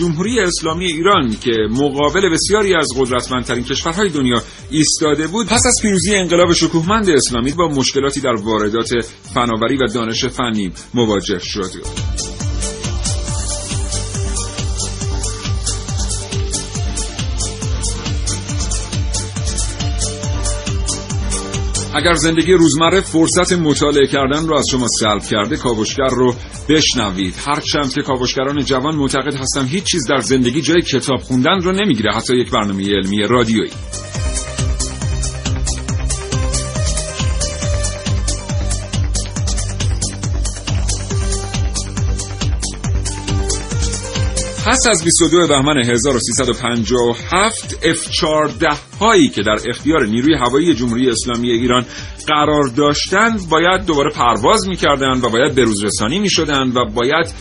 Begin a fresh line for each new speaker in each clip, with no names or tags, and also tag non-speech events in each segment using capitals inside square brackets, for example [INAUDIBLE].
جمهوری اسلامی ایران که مقابل بسیاری از قدرتمندترین کشورهای دنیا ایستاده بود پس از پیروزی انقلاب شکوهمند اسلامی با مشکلاتی در واردات فناوری و دانش فنی مواجه شد. اگر زندگی روزمره فرصت مطالعه کردن رو از شما سلب کرده کاوشگر رو بشنوید. هرچند که کاوشگران جوان معتقد هستن هیچ چیز در زندگی جای کتاب خوندن رو نمی‌گیره. حتی یک برنامه علمی رادیویی. پس از 22 بهمن 1357 F-14 هایی که در اختیار نیروی هوایی جمهوری اسلامی ایران قرار داشتند باید دوباره پرواز می‌کردند و باید بروز رسانی می‌شدند و باید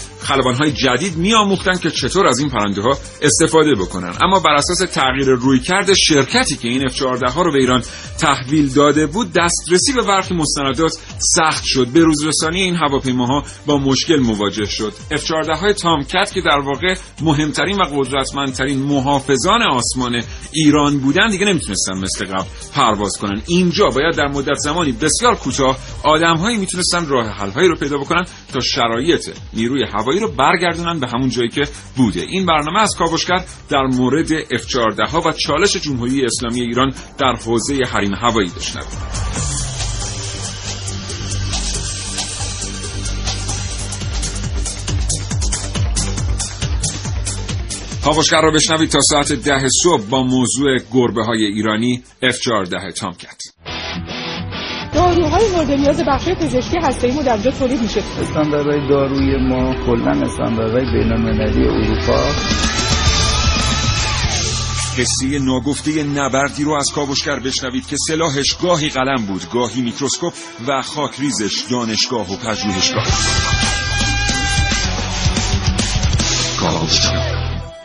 های جدید میآموختند که چطور از این پرنده ها استفاده بکنن. اما بر اساس تغییر رویکرد شرکتی که این F-14 ها رو به ایران تحویل داده بود دسترسی به برخی مستندات سخت شد. به رسانی این هواپیماها با مشکل مواجه شد. F-14 های تامکت که در واقع مهمترین و قدرتمندترین محافظان آسمان ایران بودن. دیگه نمی‌تونستن مثل قبل پرواز کنن. اینجا باید در مدت زمانی بسیار کوتاه آدمهایی می‌تونستن راه حلهایی رو پیدا بکنن تا شرایط نیروی هوایی رو برگردونن به همون جایی که بوده. این برنامه از کاوشگر در مورد F14 ها و چالش جمهوری اسلامی ایران در حوزه حریم هوایی بشنوید کاوشگر رو بشنوید تا ساعت ده صبح با موضوع گربه های ایرانی F-14 تامکت
داروهای مورد نیاز بخش پزشکی هسته‌ای ما در اینجا تولید میشه.
استانداردهای داروی ما کلا استانداردهای بین‌المللی اروپا.
قصه ناگفته نبردی رو از کاوشگر بشنوید که سلاحش گاهی قلم بود گاهی میکروسکوپ و خاکریزش دانشگاه و پژوهشگاه.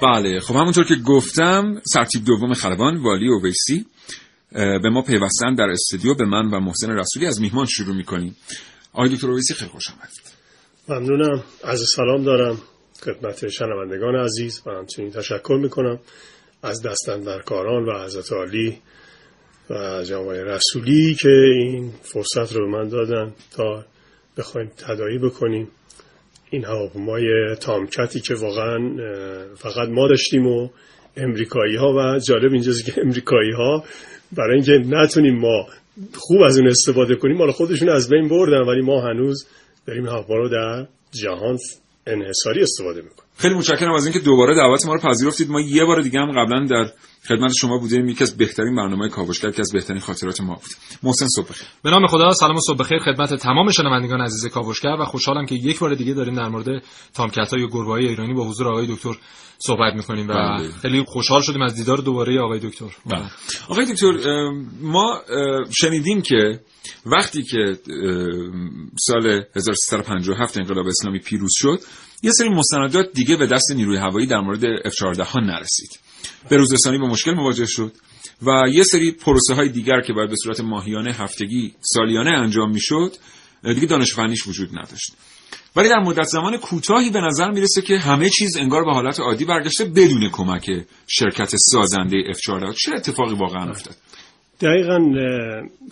بله خب همونطور که گفتم سرتیب دوم خلبان والی اویسی به ما پیوستن در استودیو به من و محسن رسولی از میهمان شروع می‌کنیم. آقای دکتر اویسی خیلی خوش آمدید.
ممنونم. از سلام دارم خدمت شنوندگان عزیز و همچنین تشکر می‌کنم از دستندرکاران و حضرت عالی و جناب رسولی که این فرصت رو به من دادن تا بخوایم تدایی بکنیم. این هواپیمای تامکتی که واقعا فقط ما داشتیم و امریکایی ها و جالب اینجاست که امریکایی ها برای اینکه نتونیم ما خوب از اون استفاده کنیم حالا خودشون از بین بردن ولی ما هنوز داریم هواپیما رو در جهان انحصاری استفاده می‌کنیم.
خیلی متشکرم از اینکه دوباره دعوت ما رو پذیرفتید. ما یه بار دیگه هم قبلا در خدمت شما بودیم. یکی از بهترین برنامه کاوشگر که از بهترین خاطرات ما بود. محسن صبح بخیر
به نام خدا سلام و صبح بخیر خدمت تمام شنوندگان عزیز کاوشگر و خوشحالم که یک بار دیگه داریم در مورد تامکت های گربه‌های ایرانی با حضور آقای دکتر صحبت می‌کنیم و بله. خیلی خوشحال شدیم از دیدار دوباره آقای دکتر.
بله. آقای دکتر ما شنیدیم که وقتی که سال 1357 انقلاب اسلامی پیروز شد یه سری مستندات دیگه به دست نیروی هوایی در مورد F14 ها نرسید. به روزرسانی با مشکل مواجه شد و یه سری پروسه های دیگر که باید به صورت ماهیانه هفتگی سالیانه انجام می‌شد دیگه دانش فنیش وجود نداشت. ولی در مدت زمان کوتاهی به نظر می‌رسه که همه چیز انگار به حالت عادی برگشته بدون کمک شرکت سازنده F14 چه اتفاقی واقعا افتاد؟
دقیقا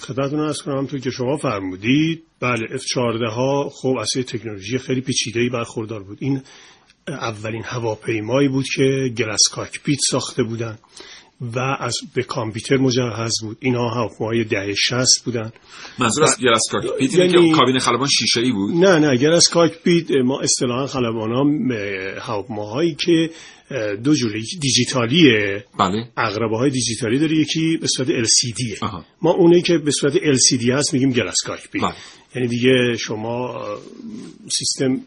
خدمتتون ارز کنم که شما فرمودید بله F14 ها خب اصلا تکنولوژی خیلی پیچیده‌ای برخوردار بود. این اولین هواپیمایی بود که گلس کاکپیت ساخته بودن. و از به کامپیوتر مجهز بود. اینا هواپیماهای دهه 60 بودن.
منظور از گرس کاکپیت
یعنی-
که کابین خلبان شیشه ای بود؟
نه نه گلس کاکپیت ما اصطلاحا خلبان ها هواپیماهایی که دو جوره یکی دیجیتالیه.
بله.
اقربه های دیجیتالی داره یکی به صورت
آها.
ما اونایی که به صورت LCD هست میگیم گلس کاکپیت
بله.
یعنی دیگه شما سیستم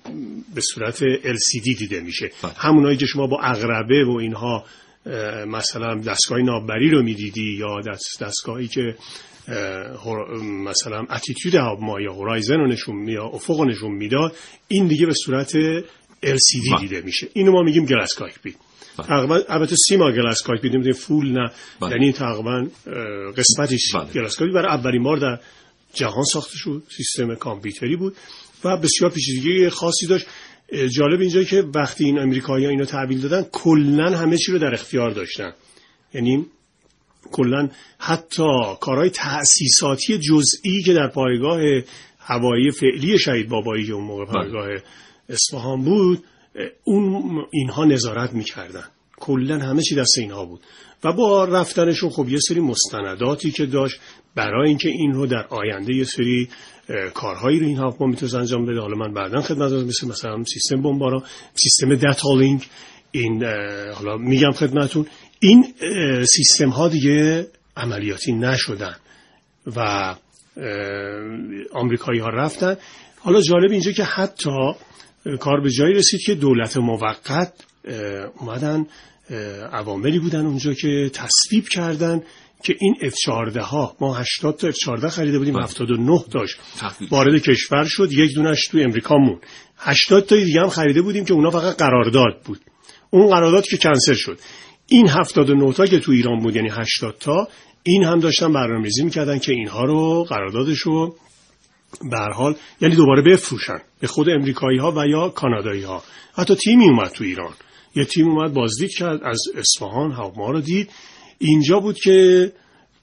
به صورت LCD دیده میشه.
بله.
همونایی که شما با اقربه و اینها مثلا دستگاه ناوبری رو می‌دیدی یا دست دستگاهی که مثلا attitude ما یا horizon رو نشون یا افق رو نشون می‌داد این دیگه به صورت LCD
بله.
دیده میشه اینو ما میگیم glass cockpit
بله.
تقریبا البته semi glass cockpit نمی‌دونیم full نه
بله.
یعنی تقریبا اه، قسمتیش
بله.
glass cockpit برای اولین بار در جهان ساخته شد سیستم کامپیوتری بود و بسیار پیچیدگی خاصی داشت جالب اینجا که وقتی این امریکایی‌ها اینو تحویل دادن کلا همه چی رو در اختیار داشتن. یعنی کلا حتی کارهای تأسیساتی جزئی که در پایگاه هوایی فعلی شهید بابایی که اون موقع پایگاه اصفهان بود اون اینها نظارت می‌کردن. کلا همه چی دست اینها بود. و با رفتنشون خب یه سری مستنداتی که داشت برای اینکه این رو در آینده یه سری کارهایی رو این هواپیما می‌تونست انجام بده. حالا من بعدا خدمت مثل مثلا سیستم بمباران سیستم دتالینگ این حالا میگم خدمتون این سیستم ها دیگه عملیاتی نشدن و آمریکایی ها رفتن. حالا جالب اینجا که حتی کار به جایی رسید که دولت موقت اومدن عواملی بودن اونجا که تصویب کردن. که این F14 ها ما 80 تا F14 خریده بودیم 79 داشت
تحویل.
وارد کشور شد. یک دونش تو امریکا مون 80 تا دیگه هم خریده بودیم که اونا فقط قرارداد بود. اون قرارداد که کنسل شد. این 79 تا که تو ایران بود یعنی 80 تا این هم داشتن برنامه‌ریزی می‌کردن که اینها رو قراردادش رو به حال یعنی دوباره بفروشن به خود امریکایی ها و یا کانادایی ها حتی تیمی اومد تو ایران. یه تیم اومد بازدید کرد از اصفهان هواپیما رو دید. اینجا بود که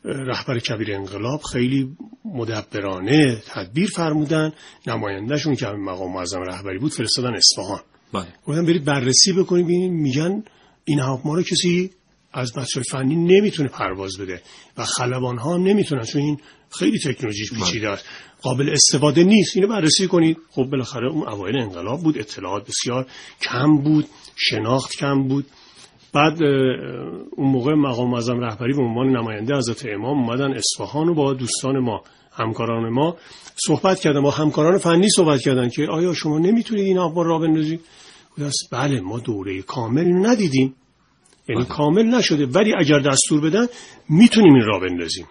رهبر کبیر انقلاب خیلی مدبرانه تدبیر فرمودن. نمایندهشون که همین مقام معظم رهبری بود فرستادن اصفهان.
بله.
گفتن برید بررسی بکنید ببینید. میگن این هواپیما رو کسی از بچه فنی نمی‌تونه پرواز بده و خلبان ها هم نمی‌تونن چون این خیلی تکنولوژیش پیچیده است. قابل استفاده نیست. اینو بررسی کنید. خب بالاخره اون اوایل انقلاب بود. اطلاعات بسیار کم بود. شناخت کم بود. بعد اون موقع مقام معظم رهبری به عنوان نماینده حضرت امام اومدن اصفهان و با دوستان ما همکاران ما صحبت کردن با همکاران فنی صحبت کردن که آیا شما نمی‌تونید این آب را بندازید؟ بله ما دوره کامل ندیدیم. یعنی کامل نشده ولی اگر دستور بدن می‌تونیم این را بندازیم.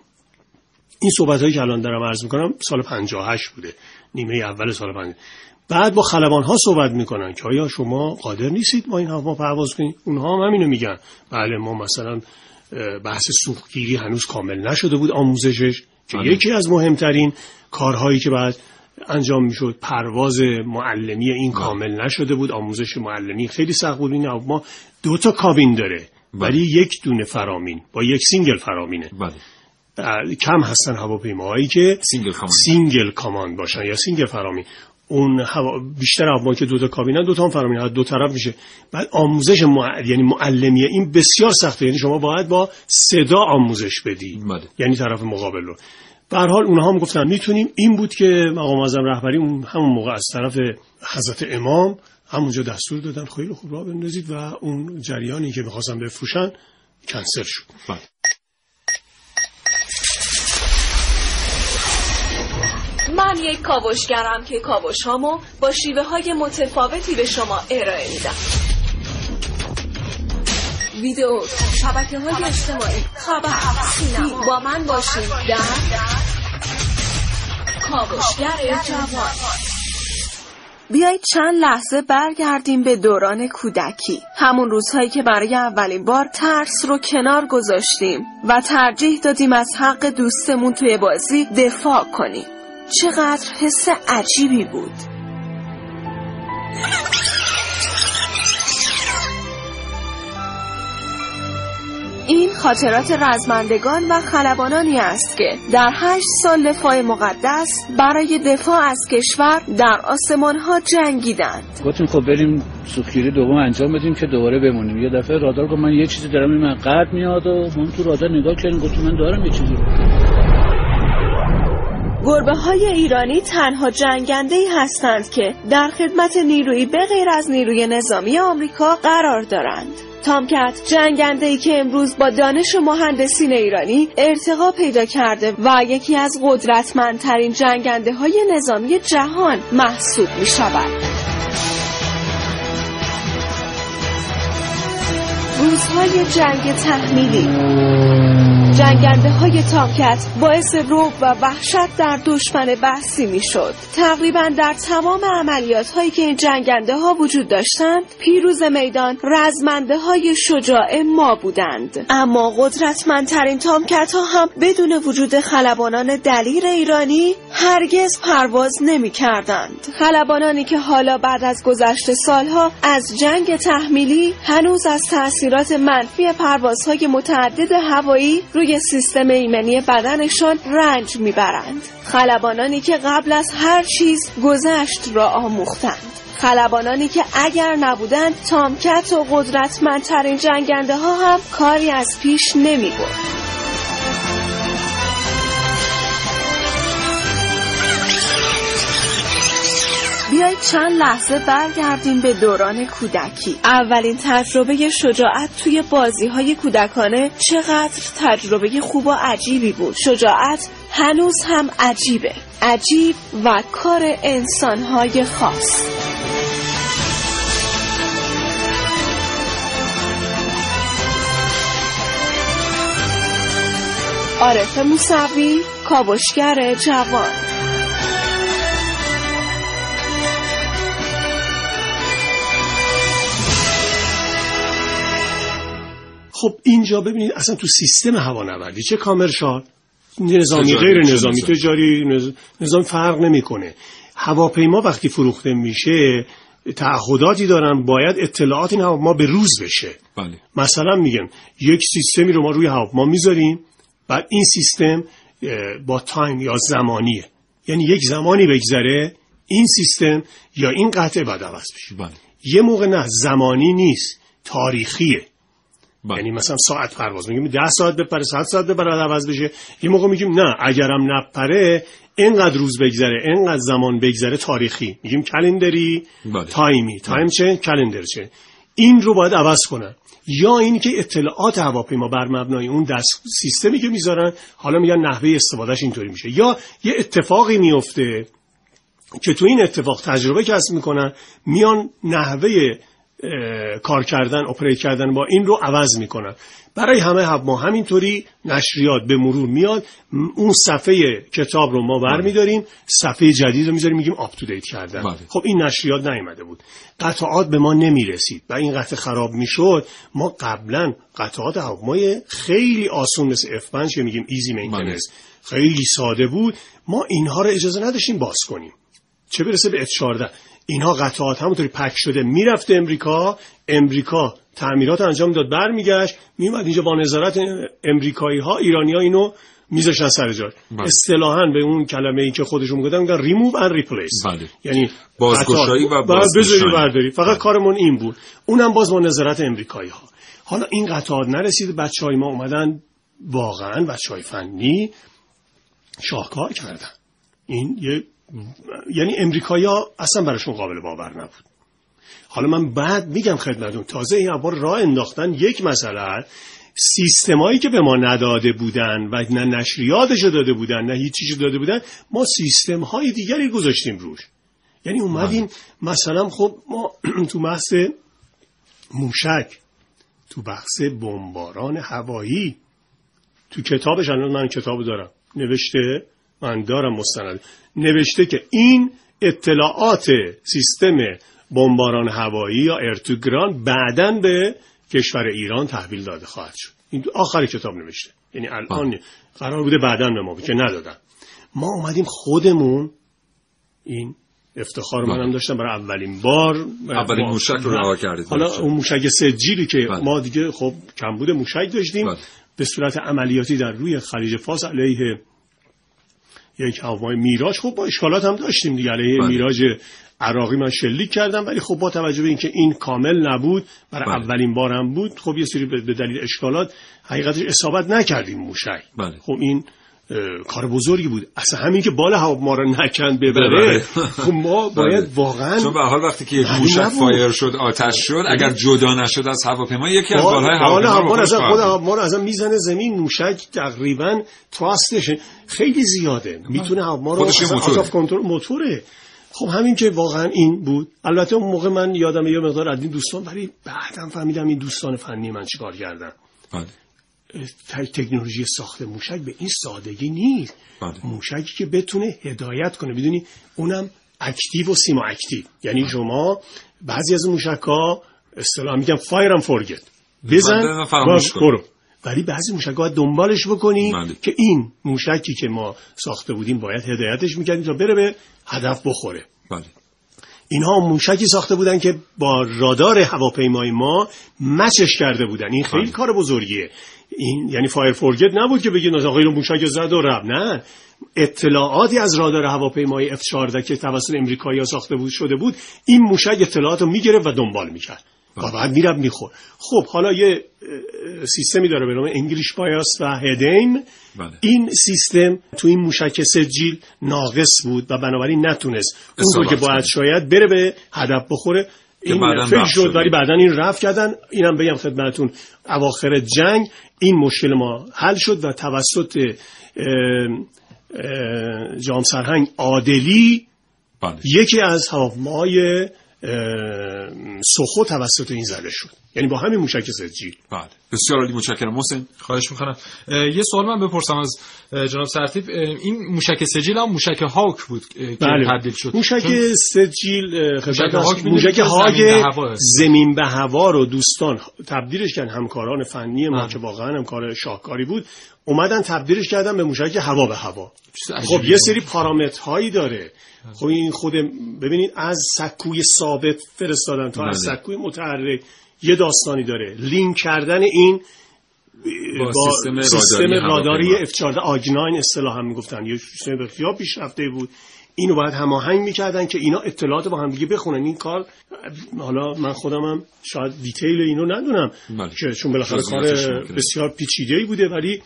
این صحبت هایی که الان دارم عرض می‌کنم سال 58 بوده نیمه اول سال 50 بعد با خلبان ها صحبت می‌کنن که آیا شما قادر نیستید با این هواپیما پرواز کنید؟ اونها هم همینو میگن. بله ما مثلا بحث سوختگیری هنوز کامل نشده بود آموزشش که
بله.
یکی از مهمترین کارهایی که بعد انجام می‌شد پرواز معلمی این کامل نشده بود آموزش معلمی خیلی سخت بود. این هواپیما دو تا کابین داره ولی یک دونه فرامین با یک single فرامینه.
بله.
کم هستن هواپیماهایی که
single command
single command باشن یا single فرامین. اون هوا بیشتر هواپیما که دو تا کابینن دو تا هم فرامین دو طرف میشه. بعد آموزش مع... یعنی معلمیه این بسیار سخته. یعنی شما باید با صدا آموزش بدی.
بله.
یعنی طرف مقابل رو. به هر حال اونها هم گفتن می‌تونیم. این بود که مقام معظم رهبری اون همون موقع از طرف حضرت امام همونجا دستور دادن خیلی خوب راه بندازید و اون جریانی که می‌خواستن بفروشن کنسل شد.
بله.
من یک کاوشگرم که کاوشهامو با شیوه های متفاوتی به شما ارائه میدم. ویدیو شبکه. های اجتماعی خبر سینما. با من باشید در کاوشگر جوان. بیایید چند لحظه برگردیم به دوران کودکی. همون روزهایی که برای اولین بار ترس رو کنار گذاشتیم و ترجیح دادیم از حق دوستمون توی بازی دفاع کنیم. چقدر حس عجیبی بود. این خاطرات رزمندگان و خلبانانی است که در هشت سال دفاع مقدس برای دفاع از کشور در آسمان ها جنگیدند.
گفتیم خب بریم سوختگیری دوم انجام بدیم که دوباره بمونیم. یه دفعه رادار گفت من یه چیزی دارم این من قد میاد و من تو رادار نگاه کردیم گفتیم من دارم یه چیزی
گربه های ایرانی تنها جنگنده ای هستند که در خدمت نیروی به غیر از نیروی نظامی آمریکا قرار دارند. تامکت جنگنده ای که امروز با دانش مهندسین ایرانی ارتقا پیدا کرده و یکی از قدرتمندترین جنگنده های نظامی جهان محسوب می شود. روزهای جنگ تحمیلی جنگنده های تامکت باعث روب و وحشت در دشمن بحثی می شد. تقریبا در تمام عملیات هایی که این جنگنده ها وجود داشتند پیروز میدان رزمنده های شجاع ما بودند اما قدرتمندترین تامکت ها هم بدون وجود خلبانان دلیر ایرانی هرگز پرواز نمی کردند. خلبانانی که حالا بعد از گذشت سالها از جنگ تحمیلی هنوز از تاثیرات منفی پروازهای متعدد هوایی روی سیستم ایمنی بدنشان رنج می‌برند خلبانانی که قبل از هر چیز گذشت را آموختند خلبانانی که اگر نبودند تامکت و قدرتمندترین جنگنده ها هم کاری از پیش نمی. بیایید چند لحظه برگردیم به دوران کودکی. اولین تجربه شجاعت توی بازی های کودکانه چقدر تجربه خوب و عجیبی بود. شجاعت هنوز هم عجیبه. عجیب و کار انسانهای خاص. عارف موسوی کاوشگر جوان.
خب اینجا ببینید اصلا تو سیستم هوانوردی چه کامرشال نظامی غیر نظامی تجاری نظام فرق نمی‌کنه هواپیما وقتی فروخته میشه تعهداتی دارن باید اطلاعات این هواپیما به روز بشه
بله.
مثلا میگم یک سیستمی رو ما روی هواپیما می‌ذاریم بعد این سیستم با تایم یا زمانیه یعنی یک زمانی بگذره این سیستم یا این قطعه بعد عوض بشه
بله.
یه موقع نه زمانی نیست تاریخیه. یعنی مثلا ساعت پرواز. میگیم 10 ساعت بپره 100 ساعت بپره عوض بشه. یه موقع میگیم نه اگرم نپره اینقدر روز بگذره اینقدر زمان بگذره تاریخی. میگیم calendar ی
بله.
تایمی. تایم چه؟ calendar چه؟ این رو باید عوض کنن. یا این که اطلاعات هواپیما بر مبنای اون دست سیستمی که می‌ذارن حالا میگن نحوه استفادهش اینطوری میشه. یا یه اتفاقی میفته که تو این اتفاق تجربه کسب می‌کنن میان نحوه کار کردن operate کردن با این رو عوض می‌کنن. برای همه ما همینطوری نشریات به مرور میاد. اون صفحه کتاب رو ما برمیداریم صفحه جدید رو می‌ذاریم میگیم up to date کردن.
بله.
خب این نشریات نیومده بود. قطعات به ما نمی‌رسید. و این قطعه خراب می‌شد. ما قبلا قطعات هواپیمای خیلی آسون مثل F5 که میگیم easy maintenance خیلی ساده بود. ما اینها رو اجازه نداشتیم باز کنیم. چه برسه به F14 اینها قطعات همونطوری پک شده می‌رفته امریکا امریکا تعمیرات انجام داد برمیگشت میومد اینجا با نظارت امریکایی ها ایرانی ها اینو میذاشتن سر جاش
بله.
اصطلاحا به اون کلمه ای که خودشون می‌گفتن میگن ریموو اند ریپلیس
بله.
یعنی
بازگشایی و بازنشانی.
بذاری برداری فقط
بله.
کارمون این بود اونم باز با نظارت امریکایی ها حالا این قطعات نرسید بچه های ما اومدن واقعا بچه های فنی شاهکار کردن این یه یعنی امریکایا اصلا براشون قابل باور نبود. حالا من بعد میگم خدمتون تازه این ابار راه انداختن یک مسئله سیستمایی که به ما نداده بودن و نه نشریاتشو داده بودن نه هیچیشو داده بودن ما سیستم های دیگری گذاشتیم روش. یعنی اومدیم مثلا خب ما [CLEARS THROAT] تو بحث موشک تو بحث بمباران هوایی تو کتابش الان من کتاب دارم. نوشته من دارم مستند. نوشته که این اطلاعات سیستم بمباران هوایی یا ارتوگران بعدا به کشور ایران تحویل داده خواهد شد. این آخر کتاب نوشته. یعنی الان قرار بوده بعدا به ما که ندادن. ما اومدیم خودمون این افتخار منم داشتم. برای اولین بار.
اولین موشک رو رها کردید
حالا اون موشک سجیلی که
بله.
ما دیگه خب کمبود موشک داشتیم.
بله.
به صورت عملیاتی در روی خلیج فارس علیه یک هواپیمای میراج خب با اشکالات هم داشتیم دیگه علیه
بله.
میراج عراقی من شلیک کردم ولی خب با توجه به اینکه این کامل نبود برای
بله.
اولین بارم بود خب یه سری به دلیل اشکالات حقیقتش اصابت نکردیم موشک
بله.
خب این کار بزرگی بود. اصلا همین که بال هوا ما رو نکند
ببره.
خب ما [LAUGHS] باید
بله.
واقعا
چون به حال وقتی که یک
نبود.
فایر شد آتش شد اگر جدا نشد از هواپیما یکی از بالهای
بال
هواپیما رو
اصلا خود
خواهد
ما رو اصلا می‌زنه زمین موشک تقریبا تراستش. خیلی زیاده. می‌تونه ما رو اصلا control موتوره. خب همین که واقعا این بود. البته اون موقع من یادم یه مقدار از این دوستان ولی بعدم فهمیدم این دوستان فنی من چیکار کردن.
بله.
تکنولوژی ساخت موشک به این سادگی نیست.
بله.
موشکی که بتونه هدایت کنه. بدونی اونم active و semi active. یعنی شما بعضی از موشک ها اصطلاح میگن fire and forget بزن.
بزن، فراموش
باز
کن.
برو. ولی بعضی موشک ها دنبالش بکنی
بله.
که این موشکی که ما ساخته بودیم باید هدایتش می‌کردیم تا بره به هدف بخوره.
بله.
اینها موشکی ساخته بودن که با رادار هواپیمای ما match ش کرده بودن. این خیلی
بله.
کار بزرگیه. این یعنی fire forget نبود که بگید آقا اینو موشک زد و رفت. نه. اطلاعاتی از رادار هواپیمای F14 که توسط امریکایی‌ها ساخته بود شده بود این موشک اطلاعات رو می‌گرفت و دنبال می‌کرد. و بعد میرم میخور خب حالا یه سیستمی داره به نام English bias و head aim
بله.
این سیستم تو این موشک سجیل ناقص بود و بنابراین نتونست اون رو که باید. شاید بره به هدف بخوره. این فکر شد. ولی بعدا این رفت کردن اینم بگم خدمتتون اواخر جنگ این مشکل ما حل شد و توسط جام سرهنگ عادلی
بله.
یکی از اه، سخو توسط این زده شد یعنی با همین موشک سجیل
بله. بسیار عالی متشکرم. محسن.
خواهش می‌کنم. یه سوال من بپرسم از جناب سرتیب این موشک سجیل هم موشک هاک بود که
بله.
تبدیل شد.
موشک
چون-
سجیل
موشک. هاک
موشک
که
هاگ
زمین به هوا
رو دوستان تبدیلش کردن. همکاران فنی ما
بله.
که واقعا هم کار شاهکاری بود اومدن تبدیلش کردن به موشک هوا به هوا. خب یه. سری پارامترهایی داره. خب این خود ببینید از سکوی ثابت فرستادن تا از
بله.
سکوی متحرک. یه داستانی داره لینک کردن این
با
با
سیستم
سیستم
راداری
راداری
هواپیما.
F14 آگناین اصطلاح هم می‌گفتن یه سیستم بسیار پیشرفته بود اینو باید هماهنگ می‌کردن که اینا اطلاعات با هم دیگه بخونن این کار حالا من خودم هم شاید دیتیل اینو ندونم
بله.
که چون بالاخره کار. بسیار پیچیده‌ای بوده ولی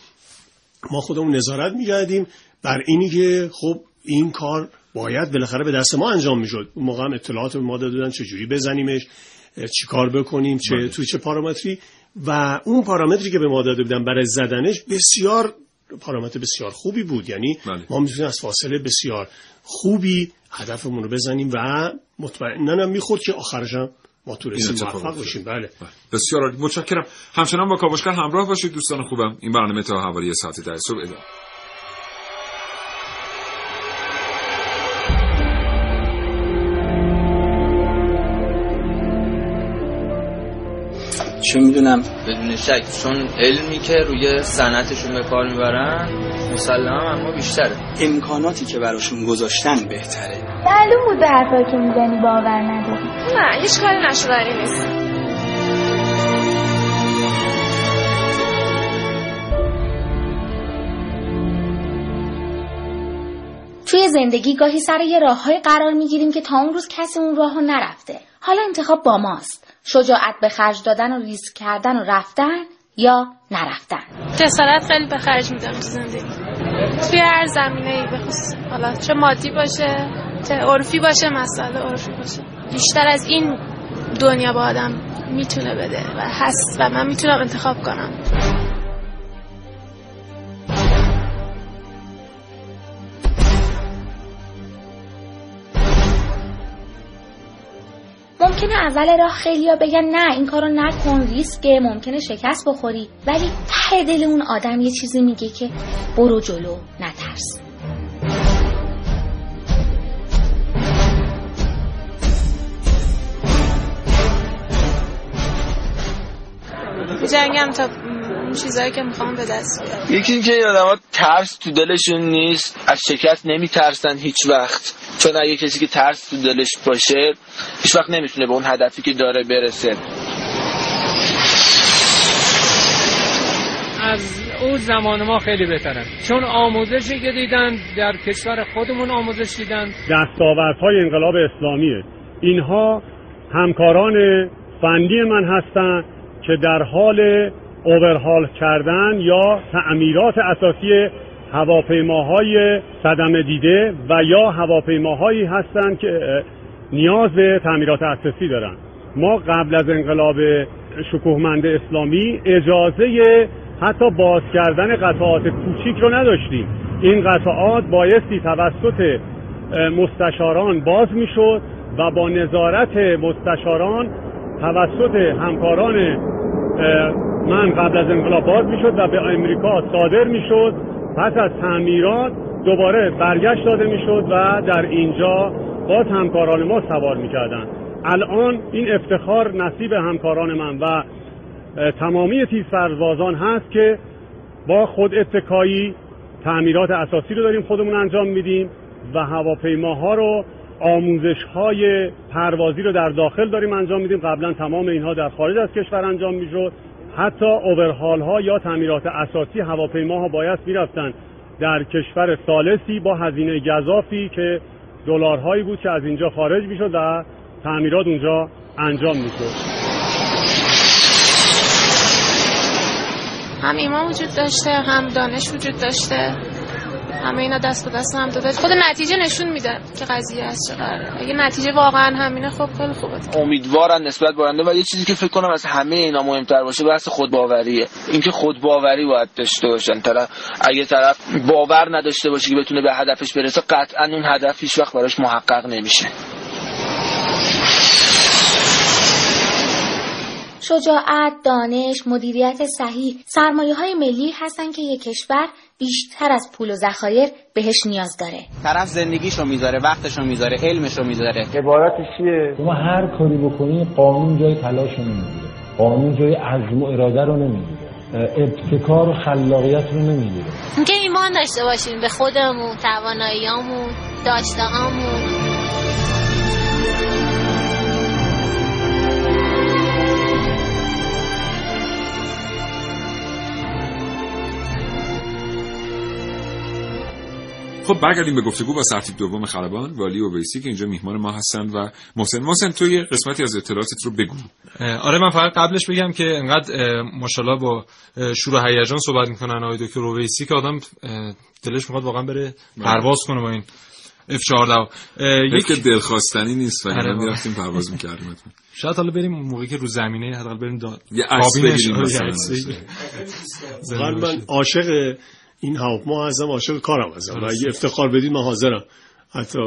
ما خودمون نظارت می‌کردیم بر اینی که خب این کار باید بالاخره به دست ما انجام می‌شد اون موقع هم اطلاعات به ما داده بودن چجوری بزنیمش چیکار بکنیم چه
بله.
توی چه پارامتری و اون پارامتری که به ما داده بودن برای زدنش بسیار پارامتر بسیار خوبی بود یعنی
بله.
ما می‌تونیم از فاصله بسیار خوبی هدفمون رو بزنیم و مطمئنا هم می‌خورد که آخرش هم ما تو رسیم موفق. بشیم بله
بله. بسیار عالی متشکرم همچنان با کاوشگر همراه باشید دوستان خوبم این برنامه تا حوالی ساعت ده صبح ادامه
چه می‌دونم
بدون شک چون علمی که روی صنعتشون به کار می‌برن مسلما اما بیشتره.
امکاناتی که براشون گذاشتن بهتره.
معلوم بود به حرفایی که می‌زنی باور نداری.
نه هیچ کاری نشدنی نیست.
توی زندگی گاهی سر یه راههای قرار می‌گیریم که تا اون روز کسی اون راهو نرفته. حالا انتخاب با ماست. شجاعت به خرج دادن و ریسک کردن و رفتن یا نرفتن.
جسارت خیلی به خرج میدم تو زندگی. توی هر زمینه ای بخصوص حالا چه مادی باشه چه عرفی باشه مسئله عرفی باشه. بیشتر از این دنیا با آدم می‌تونه بده و هست و من می‌تونم انتخاب کنم.
ممکنه اول راه خیلیا بگن نه این کارو نکن ریسکه ممکنه شکست بخوری. ولی ته دل اون آدم یه چیزی میگه که برو جلو نترس.
جنگم تا چیزایی که می‌خوام به دست بیارم.
یکی اینکه این آدما ترس تو دلشون نیست از شکست نمیترسن هیچ وقت. چون اگه کسی که ترس تو دلش باشه هیچ وقت نمی‌تونه به اون هدفی که داره برسه.
از اون زمان ما خیلی بهترن چون آموزشی که دیدن در کشور خودمون آموزش دیدن.
دستاوردهای انقلاب اسلامیه اینها همکاران فنی من هستند که در حال اوورهال کردن یا تعمیرات اساسی هواپیماهای صدمه دیده و یا هواپیماهایی هستند که نیاز به تعمیرات اساسی دارند ما قبل از انقلاب شکوهمند اسلامی اجازه حتی باز کردن قطعات کوچیک رو نداشتیم. این قطعات بایستی توسط مستشاران باز می‌شد و با نظارت مستشاران توسط همکاران من قبل از انقلاب باز می‌شد و به امریکا صادر می‌شد. پس از تعمیرات دوباره برگشت داده می‌شد و در اینجا باز همکاران ما سوار می‌کردن الان این افتخار نصیب همکاران من و تمامی تیز سربازان هست که با خود اتکایی تعمیرات اساسی رو داریم خودمون انجام میدیم و هواپیماها رو آموزش های پروازی رو در داخل داریم انجام میدیم. قبلا تمام اینها در خارج از کشور انجام می‌شد. حتی اوورهال ها یا تعمیرات اساسی هواپیماها باید می‌رفتن. در کشور سالسی با هزینه گذافی که دلارهایی بود که از اینجا خارج می‌شد و تعمیرات اونجا انجام می‌شد.
هم ایمان وجود داشته هم دانش وجود داشته. همه اینا دست به دست هم داده. خود نتیجه نشون میده که قضیه از چه قراره. اگه نتیجه واقعا همینه خب خیلی خوبه.
امیدوارن نسبت برنده و یه چیزی که فکر کنم از همه اینا مهمتر باشه بحث خودباوریه. اینکه خودباوری باید داشته باشن. طرف اگه طرف باور نداشته باشه که بتونه به هدفش برسه قطعا اون هدف هیچ وقت براش محقق نمیشه.
شجاعت، دانش، مدیریت صحیح سرمایه های ملی هستن که یک کشور بیشتر از پول و ذخایر بهش نیاز داره.
طرف زندگیشو می‌ذاره وقتشو می‌ذاره علمشو می‌ذاره.
عبارتش چیه؟ شما هر کاری بکنی قانون جای تلاش نمی‌گیره. قانون جای عزم و اراده رو نمی‌گیره. ابتکار و خلاقیت رو نمی‌گیره.
اینکه ایمان داشته باشیم به خودمون تواناییامون داشتهامون
خب برگردیم به گفتگو با سرتیب دوم خلبان. والی اویسی که اینجا میهمان ما هستند و محسن. محسن تو یه قسمتی از اطلاعاتت رو بگو.
آره من فقط قبلش بگم که انقدر ماشاءالله با شور و هیجان صحبت می‌کنن آقای دکتر اویسی که آدم دلش می‌خواد واقعا بره پرواز کنه با این اف 14
یک که دلخواستنی نیست ولی ما می‌رفتیم پرواز می‌کردیم.
شاید حالا بریم موقعی که رو زمینه حداقل بریم دا...
یه عکس بگیریم [LAUGHS]
من عاشق این هواپیما هستم عاشق کارم هستم. و اگه افتخار بدید من حاضرم. حتی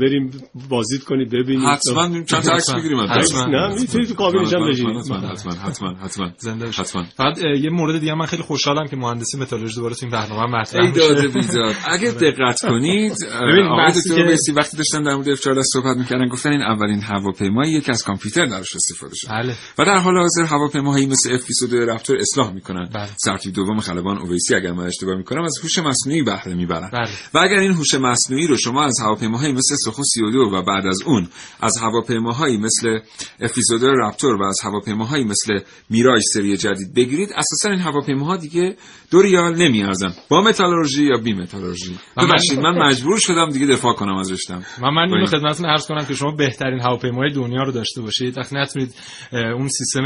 بریم بازدید کنید ببینید
حتما چند تا عکس بگیریم
حتما. نه می‌تونید تو کابینش هم
حتما حتما حتما حتما
زنده
حتما.
بعد یه مورد دیگه من خیلی خوشحالم که مهندسی متالورژی دوباره تو این برنامه مطرح
میشه. داده بیداد اگه دقت کنید [LAUGHS] آقای دکتر بیسی وقتی داشتن در مورد F14 صحبت می‌کردن گفتن این اولین هواپیمایی که از کامپیوتر درش استفاده شده.
بله.
و در حال حاضر هواپیماهایی مثل F22 رپتور اصلاح می‌کنن.
بله.
سرتیپ دوم خلبان اویسی اگر من اشتباه می‌کنم از هوش مصنوعی بهره می‌برن.
بله.
و اگر این هوش مصنوعی رو شما از هواپیماهایی مثل سخو 32 و بعد از اون از هواپیماهایی مثل اف رپتور و از هواپیماهایی مثل میراج سری جدید بگیرید. اساسا این هواپیماها دیگه دو ریال نمیارزن. با متالورژی یا بی متالورژی؟ ببخشید من مجبور شدم دیگه دفاع کنم از رشتم.
من من اینو خدمتتون عرض کنم که شما بهترین هواپیمای دنیا رو داشته باشید. وقتی نتونید اون سیستم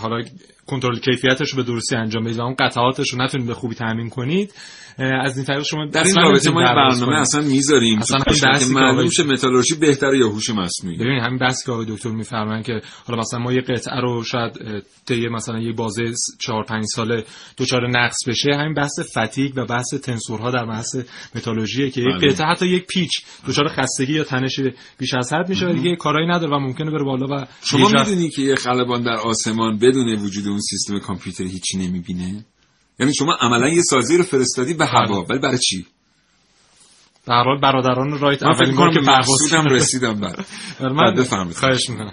حالا کنترل کیفیتش رو به درستی انجام بدید و اون قطعاتش رو نتونید به خوبی تامین کنید از این طریق شما
در این رابطه ما این برنامه اصلا می‌ذاریم. اصلا که معلوم شه متالورژی بهتره یا هوش مصنوعی؟
ببینید همین بحثی که آقای دکتر میفرمایند که حالا مثلا ما یه قطعه رو شاید طی مثلا یه بازه 4 5 ساله دچار نقص بشه همین بحث فتیگ و بحث تنسورها در بحث متالورژی که یک قطعه حتی یک پیچ دچار خستگی یا تنش بیش از حد میشه و دیگه کارایی نداره و ممکنه بره بالا و
شما می‌دونی که یه خلبان در آسمان بدون وجود اون سیستم کامپیوتری هیچی نمی‌بینه؟ یعنی شما عملا یه سازی رو فرستادی به هوا ولی برای چی؟
به هر حال برادران رایت
اولین بار که مقصودم رسیدم بر [LAUGHS]
من بفهمید خواهش می‌کنم.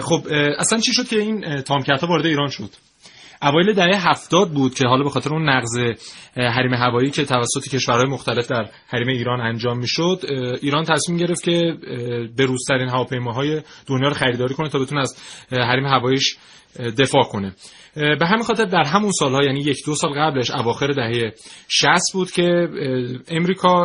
خب اصلا چی شد که این تامکت ها وارد ایران شد؟ اوایل دهه هفتاد بود که حالا به خاطر اون نقض حریم هوایی که توسط کشورهای مختلف در حریم ایران انجام می‌شد ایران تصمیم گرفت که به روزترین هواپیماهای دنیا رو خریداری کنه تا بتونه از حریم هواییش دفاع کنه. به همین خاطر در همون سالها یعنی یک دو سال قبلش اواخر دهه 60 بود که امریکا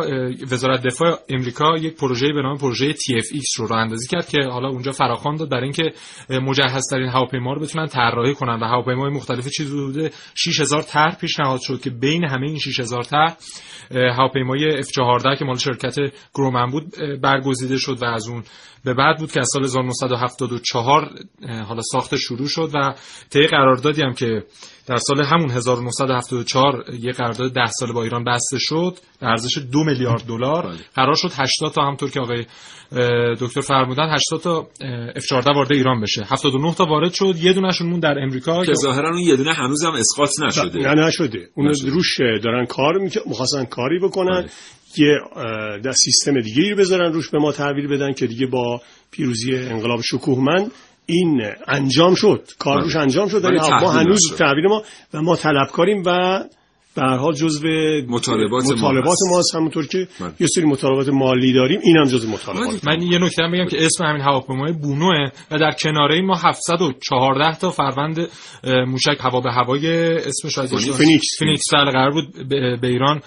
وزارت دفاع امریکا یک پروژه به نام پروژه TFX رو راه اندازی کرد که حالا اونجا فراخوان داد برای اینکه مجهزترین هواپیما رو بتونن طراحی کنن و هواپیمای مختلف چیزی حدود 6000 طرح پیشنهاد شد که بین همه این 6000 طرح هواپیمای F14 که مال شرکت گرومن بود برگزیده شد و از اون به بعد بود که از سال 1974 حالا ساخت شروع شد و طی قراردادی هم که در سال همون 1974 یه قرارداد 10 ساله با ایران بسته شد به ارزش دو میلیارد دلار. بله. قرار شد 80 تا همطور که آقای دکتر فرمودن 80 تا F14 وارد ایران بشه. 79 تا وارد شد یه دونهشون مون در امریکا.
که ظاهرا اون یه دونه هنوز هم اسقاط نشده.
نه نشده. اون روش دارن کار می‌خواستن کاری بکنن. بله. یه در سیستم دیگه رو بذارن روش به ما تحویل بدن که دیگه با پیروزی انقلاب شکوهمند این انجام شد. کار روش انجام شد. ولی ما هنوز تحویل ما و ما طلبکاریم و به هر حال جزء
مطالبات,
مطالبات ما هست همونطور که من. یه سری مطالبات مالی داریم. اینم جزء مطالبات
من یه نکته بگم که اسم همین هواپیمای بونوه و در کناره ما 714 تا فروند موشک هوا به هوای اسمش
فینیکس
فینیکس قرار بود به ایران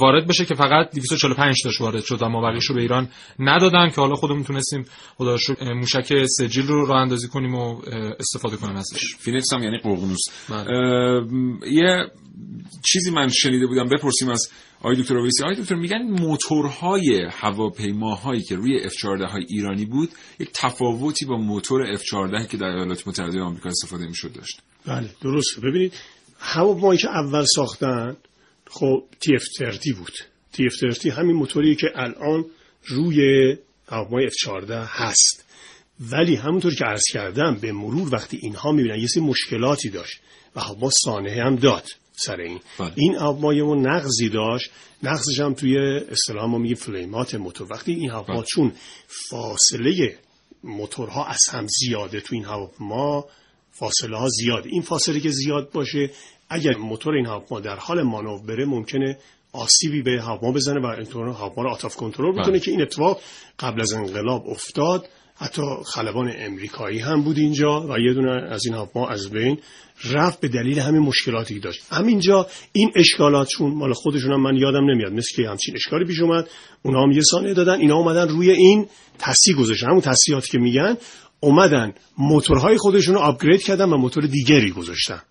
وارد بشه که فقط 245 تاش وارد شد. و ما رو به ایران ندادن که حالا خودمون تونستیم خود موشک سجیل رو راه اندازی کنیم و استفاده کنیم ازش.
فینیکس هم یعنی قرقنوس. بله. یه چیزی من شنیده بودم بپرسیم از آقای دکتر اویسی آقای دکتر میگن موتورهای هواپیماهایی که روی F14 های ایرانی بود یک تفاوتی با موتور F14 که در ایالات متحده آمریکا استفاده می‌شد داشت.
بله درسته. ببینید هواپیمایی که اول ساختن خب TF30 بود. TF30 همین موتوری که الان روی هواپیمای F14 هست. ولی همونطور که عرض کردم به مرور وقتی اینها می‌بینن یه سری مشکلاتی داشت و هوا سانحه هم داد. سر این بله. این هواپیما نقضی داشت نقضش هم توی اصطلاح ما میگه فلیمات موتور وقتی این هواپیما بله. چون فاصله موتورها از هم زیاده تو این هواپیما فاصله ها زیاده این فاصله که زیاد باشه اگر موتور این هواپیما در حال مانور بره ممکنه آسیبی به هواپیما بزنه و اینطور هواپیما رو آتاف کنترل بکنه بله. که این اتفاق قبل از انقلاب افتاد حتی خلبان امریکایی هم بود اینجا و یه دونه از این هواپیما از بین رفت به دلیل همین مشکلاتی که داشت. همینجا این اشکالات چون مال خودشون هم من یادم نمیاد. مثل که همچین اشکالی پیش اومد. اونا هم یه سانه دادن. اینا اومدن روی این تصیح گذاشتن. همون تصیحاتی که میگن اومدن موتورهای خودشون رو آپگرید کردن و موتور دیگری گذاشتن.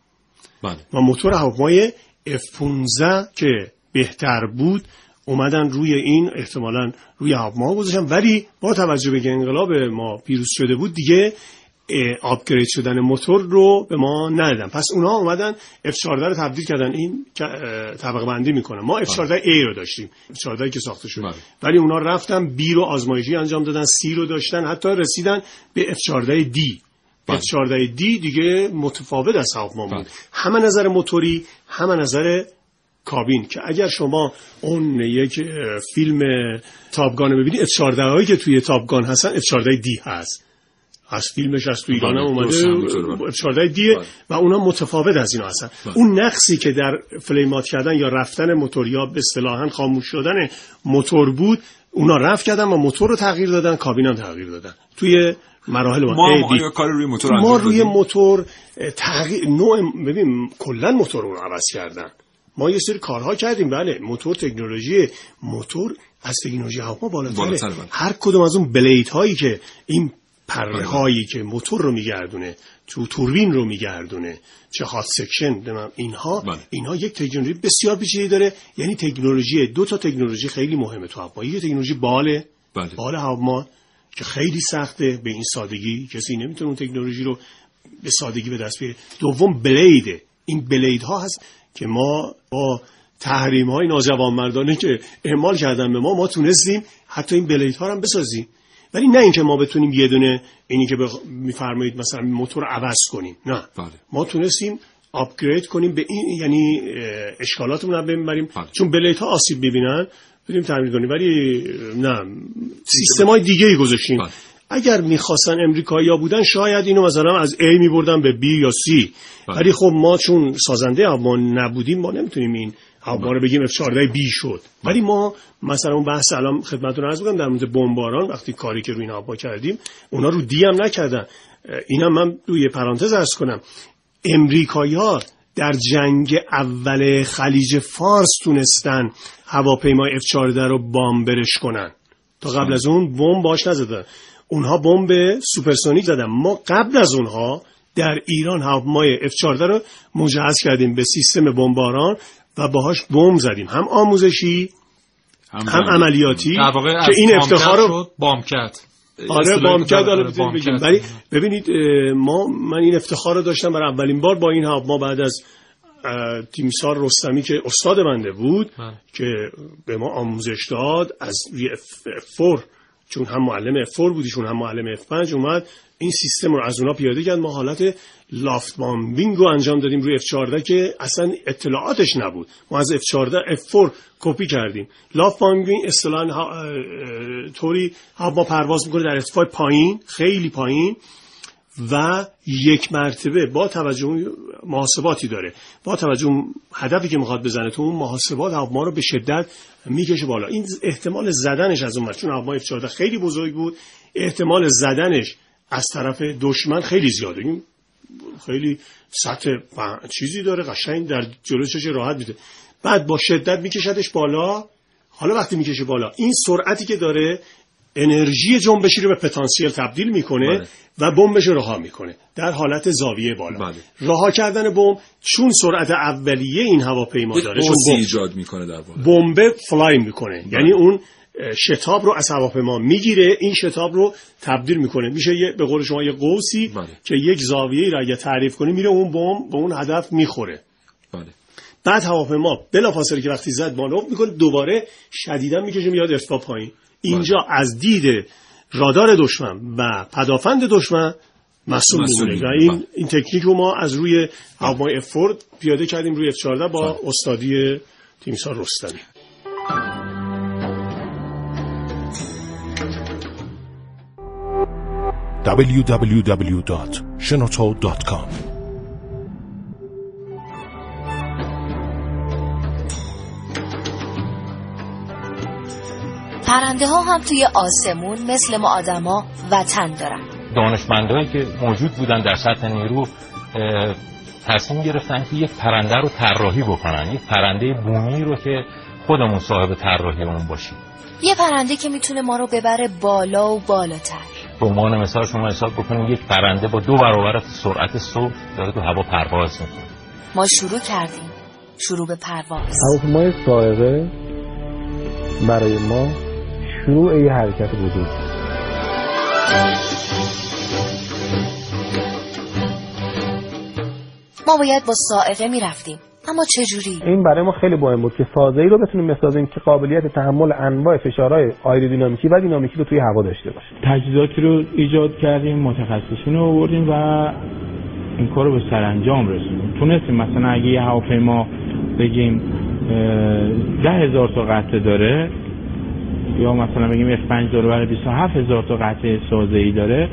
بله.
و موتور هواپیمای F15 که بهتر بود اومدن روی این احتمالا روی هواپیما گذاشتن. ولی با توجه به انقلاب ما پیروز شده بود دیگه آپگرید شدن موتور رو به ما ندادن. پس اونها اومدن F14 رو تبدیل کردن. این طبقه بندی می‌کنه. ما F14A رو داشتیم. F14 که ساخته شد. بله. ولی اونا رفتن B رو آزمایشی انجام دادن C رو داشتن حتی رسیدن به F14D بله. F14D دیگه متفاوت از هواپیما بود. بله. همه نظر موتوری همه نظر کابین که اگر شما اون یک فیلم تابگان رو ببینید F14 هایی که توی تابگان هستن F14D هست. از فیلمش از تو ایران هم اومده 14 دیه و اونا متفاوت از اینا هستن. اون نقصی که در فلیمات کردن یا رفتن موتور یا به اصطلاحا خاموش شدن موتور بود اونا رفت کردن و موتور رو تغییر دادن کابین هم تغییر دادن. توی مراحل
ما ما کار روی موتور
ما روی موتور تغییر نوع ببین کلا موتور رو عوض کردن. ما یه سری کارها کردیم بله موتور تکنولوژی موتور از تکنولوژی هواپیما بالاتره. هر کدوم از اون بلیت هایی که این پره هایی که موتور رو میگردونه تو توربین رو میگردونه چه هات سکشن اینها بله. اینها یک تکنولوژی بسیار پیچیده داره. یعنی تکنولوژی دو تا تکنولوژی خیلی مهمه تو هواپیما یک تکنولوژی باله. بله. بال هواپیما که خیلی سخته به این سادگی. کسی نمی‌تونه اون تکنولوژی رو به سادگی به دست بیاره. دوم بلیده. این بلید ها هست که ما با تحریم های ناجوانمردانه که اعمال کردن به ما ما تونستیم حتی این بلید ها رو هم بسازیم. ولی نه اینکه ما بتونیم یه دونه اینی که بخ... میفرمایید مثلا موتور عوض کنیم نه.
بله.
ما تونستیم آپگرید کنیم به این یعنی اشکالاتمون رو ببریم بله. چون بلیت ها آسیب ببینن بریم تعمیر کنیم. ولی نه. سیستم های دیگه ای گذاشتیم. بله. اگر می‌خواستن امریکایی بودن شاید اینو مثلا از A میبردن به B یا C.
بله.
ولی خب ما چون سازنده ما نبودیم ما نمی‌تونیم این هوا رو بگیم F14 B شد. ولی ما مثلا اون بحث الان خدمتتون عرض در مورد بمباران وقتی کاری که روی این هوا کردیم اونا رو دی هم نکردن. اینم من روی پرانتز عرض کنم. امریکایی ها در جنگ اول خلیج فارس تونستن هواپیمای F14 رو bomber ش کنن. تا قبل از اون بمب باش نزدن. اونها بمب supersonic زدن. ما قبل از اونها در ایران هواپیمای F14 رو مجهز کردیم به سیستم بمباران و باهاش بمب زدیم. هم آموزشی هم, عملیاتی
در واقع
که این افتخار رو
شد بامکت
آره بامکت. بگیم. ولی ببینید ما من این افتخار رو داشتم برای اولین بار با این ما بعد از تیمسار رستمی که استاد بنده بود
بله.
که به ما آموزش داد از روی F4 چون هم معلم F4 بودیشون هم معلم F5 اومد این سیستم رو از اونا پیاده کرد. ما حالت لافت بامبینگ رو انجام دادیم روی F14 که اصلا اطلاعاتش نبود. ما از F14 F4 کپی کردیم. لافت بامبینگ اصطلاحا طوری هوا پرواز می‌کنه در ارتفاع پایین خیلی پایین. و یک مرتبه با توجه محاسباتی داره. با توجه هدفی که می‌خواد بزنه تو اون محاسبات هواپیما رو به شدت می‌کشه بالا. این احتمال زدنش از اون چون هواپیما F14 خیلی بزرگ بود احتمال زدنش از طرف دشمن خیلی زیاده. این خیلی سطح چیزی داره قشنگ در جلو چش راحت میده. بعد با شدت میکشدش بالا. حالا وقتی می‌کشه بالا این سرعتی که داره انرژی جنبشی رو به پتانسیل تبدیل می‌کنه
بله.
و بمبش رو رها می‌کنه. در حالت زاویه بالا.
بله.
رها کردن بمب چون سرعت اولیه این هواپیما داره چون بمب-
ایجاد می‌کنه در واقع.
بمبه فلای می‌کنه. یعنی اون شتاب رو از هواپیما می‌گیره این شتاب رو تبدیل می‌کنه. میشه یه به قول شما یه قوسی
بله.
که یک زاویه رو اگه تعریف کنی میره اون بمب به اون هدف می‌خوره.
بله.
بعد هواپیما بلافاصله که وقتی زد مانور می‌کنه دوباره شدیدا می‌کشه میاد ارتفاع پایین. اینجا
بله.
از دید رادار دشمن و پدافند دشمن مسئول میمونه و. این این تکنیک رو ما از روی هواپیمای افورد پیاده کردیم روی F14 با
بله.
استادی تیمسار رستمی
www.shenoto.com
پرنده ها هم توی آسمون مثل ما آدما وطن دارن.
دانشمندهایی که موجود بودن در سطح نیرو تصمیم گرفتن که یک پرنده رو طراحی بکنن یک پرنده بومی رو که خودمون صاحب طراحی اون باشیم.
یه پرنده که می‌تونه ما رو ببره بالا و بالاتر.
به عنوان مثال شما حساب بکنید یک پرنده با دو برابر سرعت صوت داره تو هوا پرواز می‌کنه.
ما شروع کردیم. شروع به پرواز.
هواپیمای سائقه برای ما شروع یه حرکت بزرگ.
ما باید با سائقه می‌رفتیم اما چجوری
این برای ما خیلی مهم بود که سازه ای رو بتونیم بسازیم که قابلیت تحمل انواع فشارهای آیرودینامیکی و دینامیکی رو توی هوا داشته باشه
تجهیزاتی رو ایجاد کردیم متخصصین رو آوردیم و این کار رو به سرانجام رسوندیم. تونستیم مثلا اگه یه هواپیما بگیم ده هزار تا قطعه داره یا مثلا بگیم F5 داره برای 27 هزار تا قطعه سازه ای داره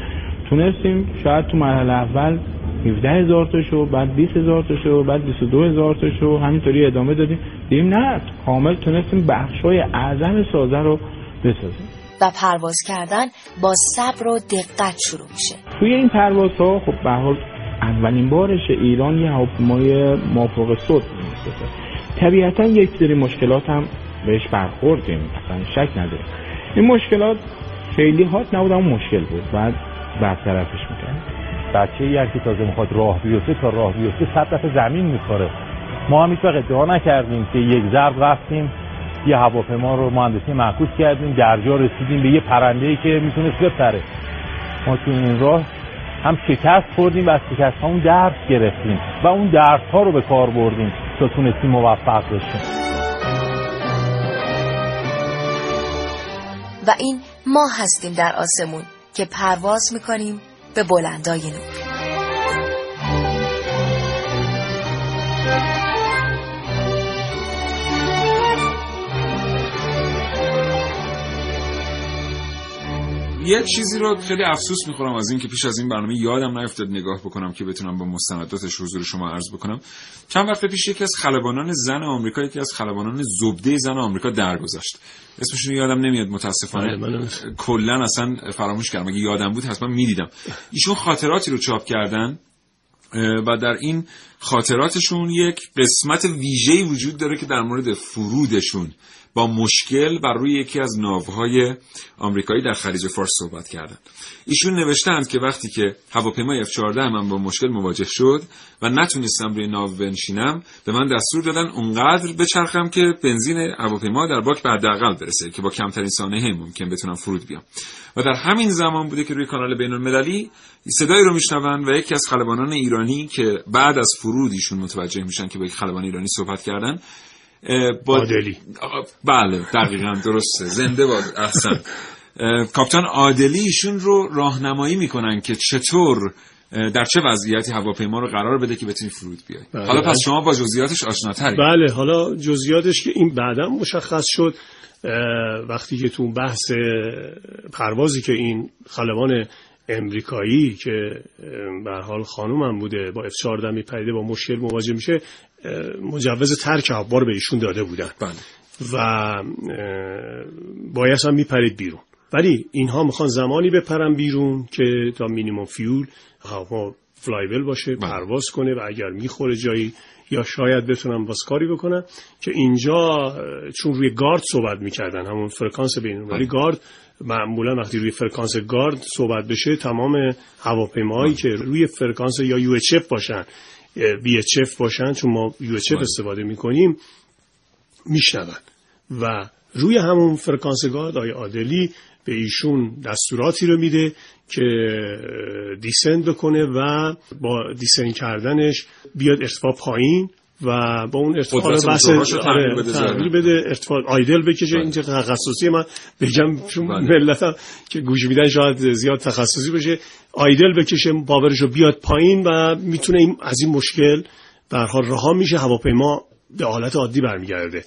تونستیم شاید تو مرحله اول 17 هزار تا شو بعد 20 هزار تا شو بعد 22 هزار تا شو همینطوری ادامه دادیم. دیدیم نه کامل تونستیم بخش های اعظم سازه رو بسازیم.
و پرواز کردن با صبر و دقت شروع میشه.
توی این پرواز ها خب به هر حال اولین بارش ایران یه هواپیمای مافوق می‌سازه. طبیعتا یک سری مشکلات هم بهش برخوردیم اصلا شک نداره این مشکلات خیلی هات نبود اما مشکل بود. بعد برطرفش می‌کنیم
بچه ای که تازه می‌خواد راه بیفته تا راه بیفته صد دفعه زمین می‌خوره. ما هم هیچ ادعا نکردیم که یک ضرب رفتیم یه هواپیما رو مهندسی معکوس کردیم درجا رسیدیم به یه پرنده که می‌تونست بپره. ما تو این راه هم شکست خوردیم و از شکست ها اون درس گرفتیم و اون درس ها رو به کار بردیم تا تونستیم موفق بشیم.
و این ما هستیم در آسمون که پرواز می‌کنیم به بلندای نور.
یه چیزی رو خیلی افسوس می‌خورم از اینکه پیش از این برنامه یادم نیفتاد نگاه بکنم که بتونم با مستنداتش حضور شما عرض بکنم. چند وقت پیش یکی از خلبانان زن آمریکا یکی از خلبانان زبده زن آمریکا درگذشت. اسمشون یادم نمیاد متاسفانه.
بله،
کلا اصلا فراموش کردم. اگه یادم بود حتما می‌دیدم. ایشون خاطراتی رو چاپ کردن و در این خاطراتشون یک قسمت ویژه‌ای وجود داره که در مورد فرودشون با مشکل بر روی یکی از ناوهای آمریکایی در خلیج فارس صحبت کردند. ایشون نوشتند که وقتی که هواپیمای F14 من با مشکل مواجه شد و نتونستم روی ناو بنشینم به من دستور دادن اونقدر بچرخم که بنزین هواپیما در باک به حداقل برسه که با کمترین سانحه ممکن بتونم فرود بیام و در همین زمان بوده که روی کانال بین المللی صدایی رو میشنون و یکی از خلبانان ایرانی که بعد از فرود ایشون متوجه میشن که با یک خلبان ایرانی صحبت کردن با
عادلی.
بله دقیقا درسته. زنده باد احسن. کاپتان عادلی ایشون رو راهنمایی می‌کنن که چطور در چه وضعیتی هواپیما رو قرار بده که بتونی فرود بیای.
بله.
حالا پس شما با جزئیاتش آشناتری
بله حالا جزئیاتش که این بعدا مشخص شد وقتی که تو بحث پروازی که این خلبان امریکایی که به حال خانومم بوده با F14 میپریده با مشکل مواجه میشه مجوز ترک افبار به ایشون داده بودن.
بله.
و باید هم میپرید بیرون. ولی اینها می‌خوان زمانی بپرن بیرون که تا minimum fuel هوا flyable باشه پرواز کنه و اگر می‌خوره جایی یا شاید بتونن باز کاری بکنن که اینجا چون روی گارد صحبت می‌کردن همون فرکانس بین ولی گارد معمولا وقتی روی فرکانس گارد صحبت بشه تمام هواپیماهایی که روی فرکانس یا یو اچ باشن اچ باشن چون ما یو اچ استفاده می‌کنیم میشنون. و روی همون فرکانس گارد آیا عادلی به ایشون دستوراتی رو میده که دیسند بکنه و با دیسند کردنش بیاد ارتفاع پایین. و با اون ارتفاع بحث تغییر بده ارتفاع آیدل بکشه اینجا تخصصی من بگم چون ملت که گوش میدن شاید زیاد تخصصی بشه آیدل بکشه باورش رو بیاد پایین و می‌تونه این از این مشکل به حال رها میشه. هواپیما به حالت عادی برمیگرده.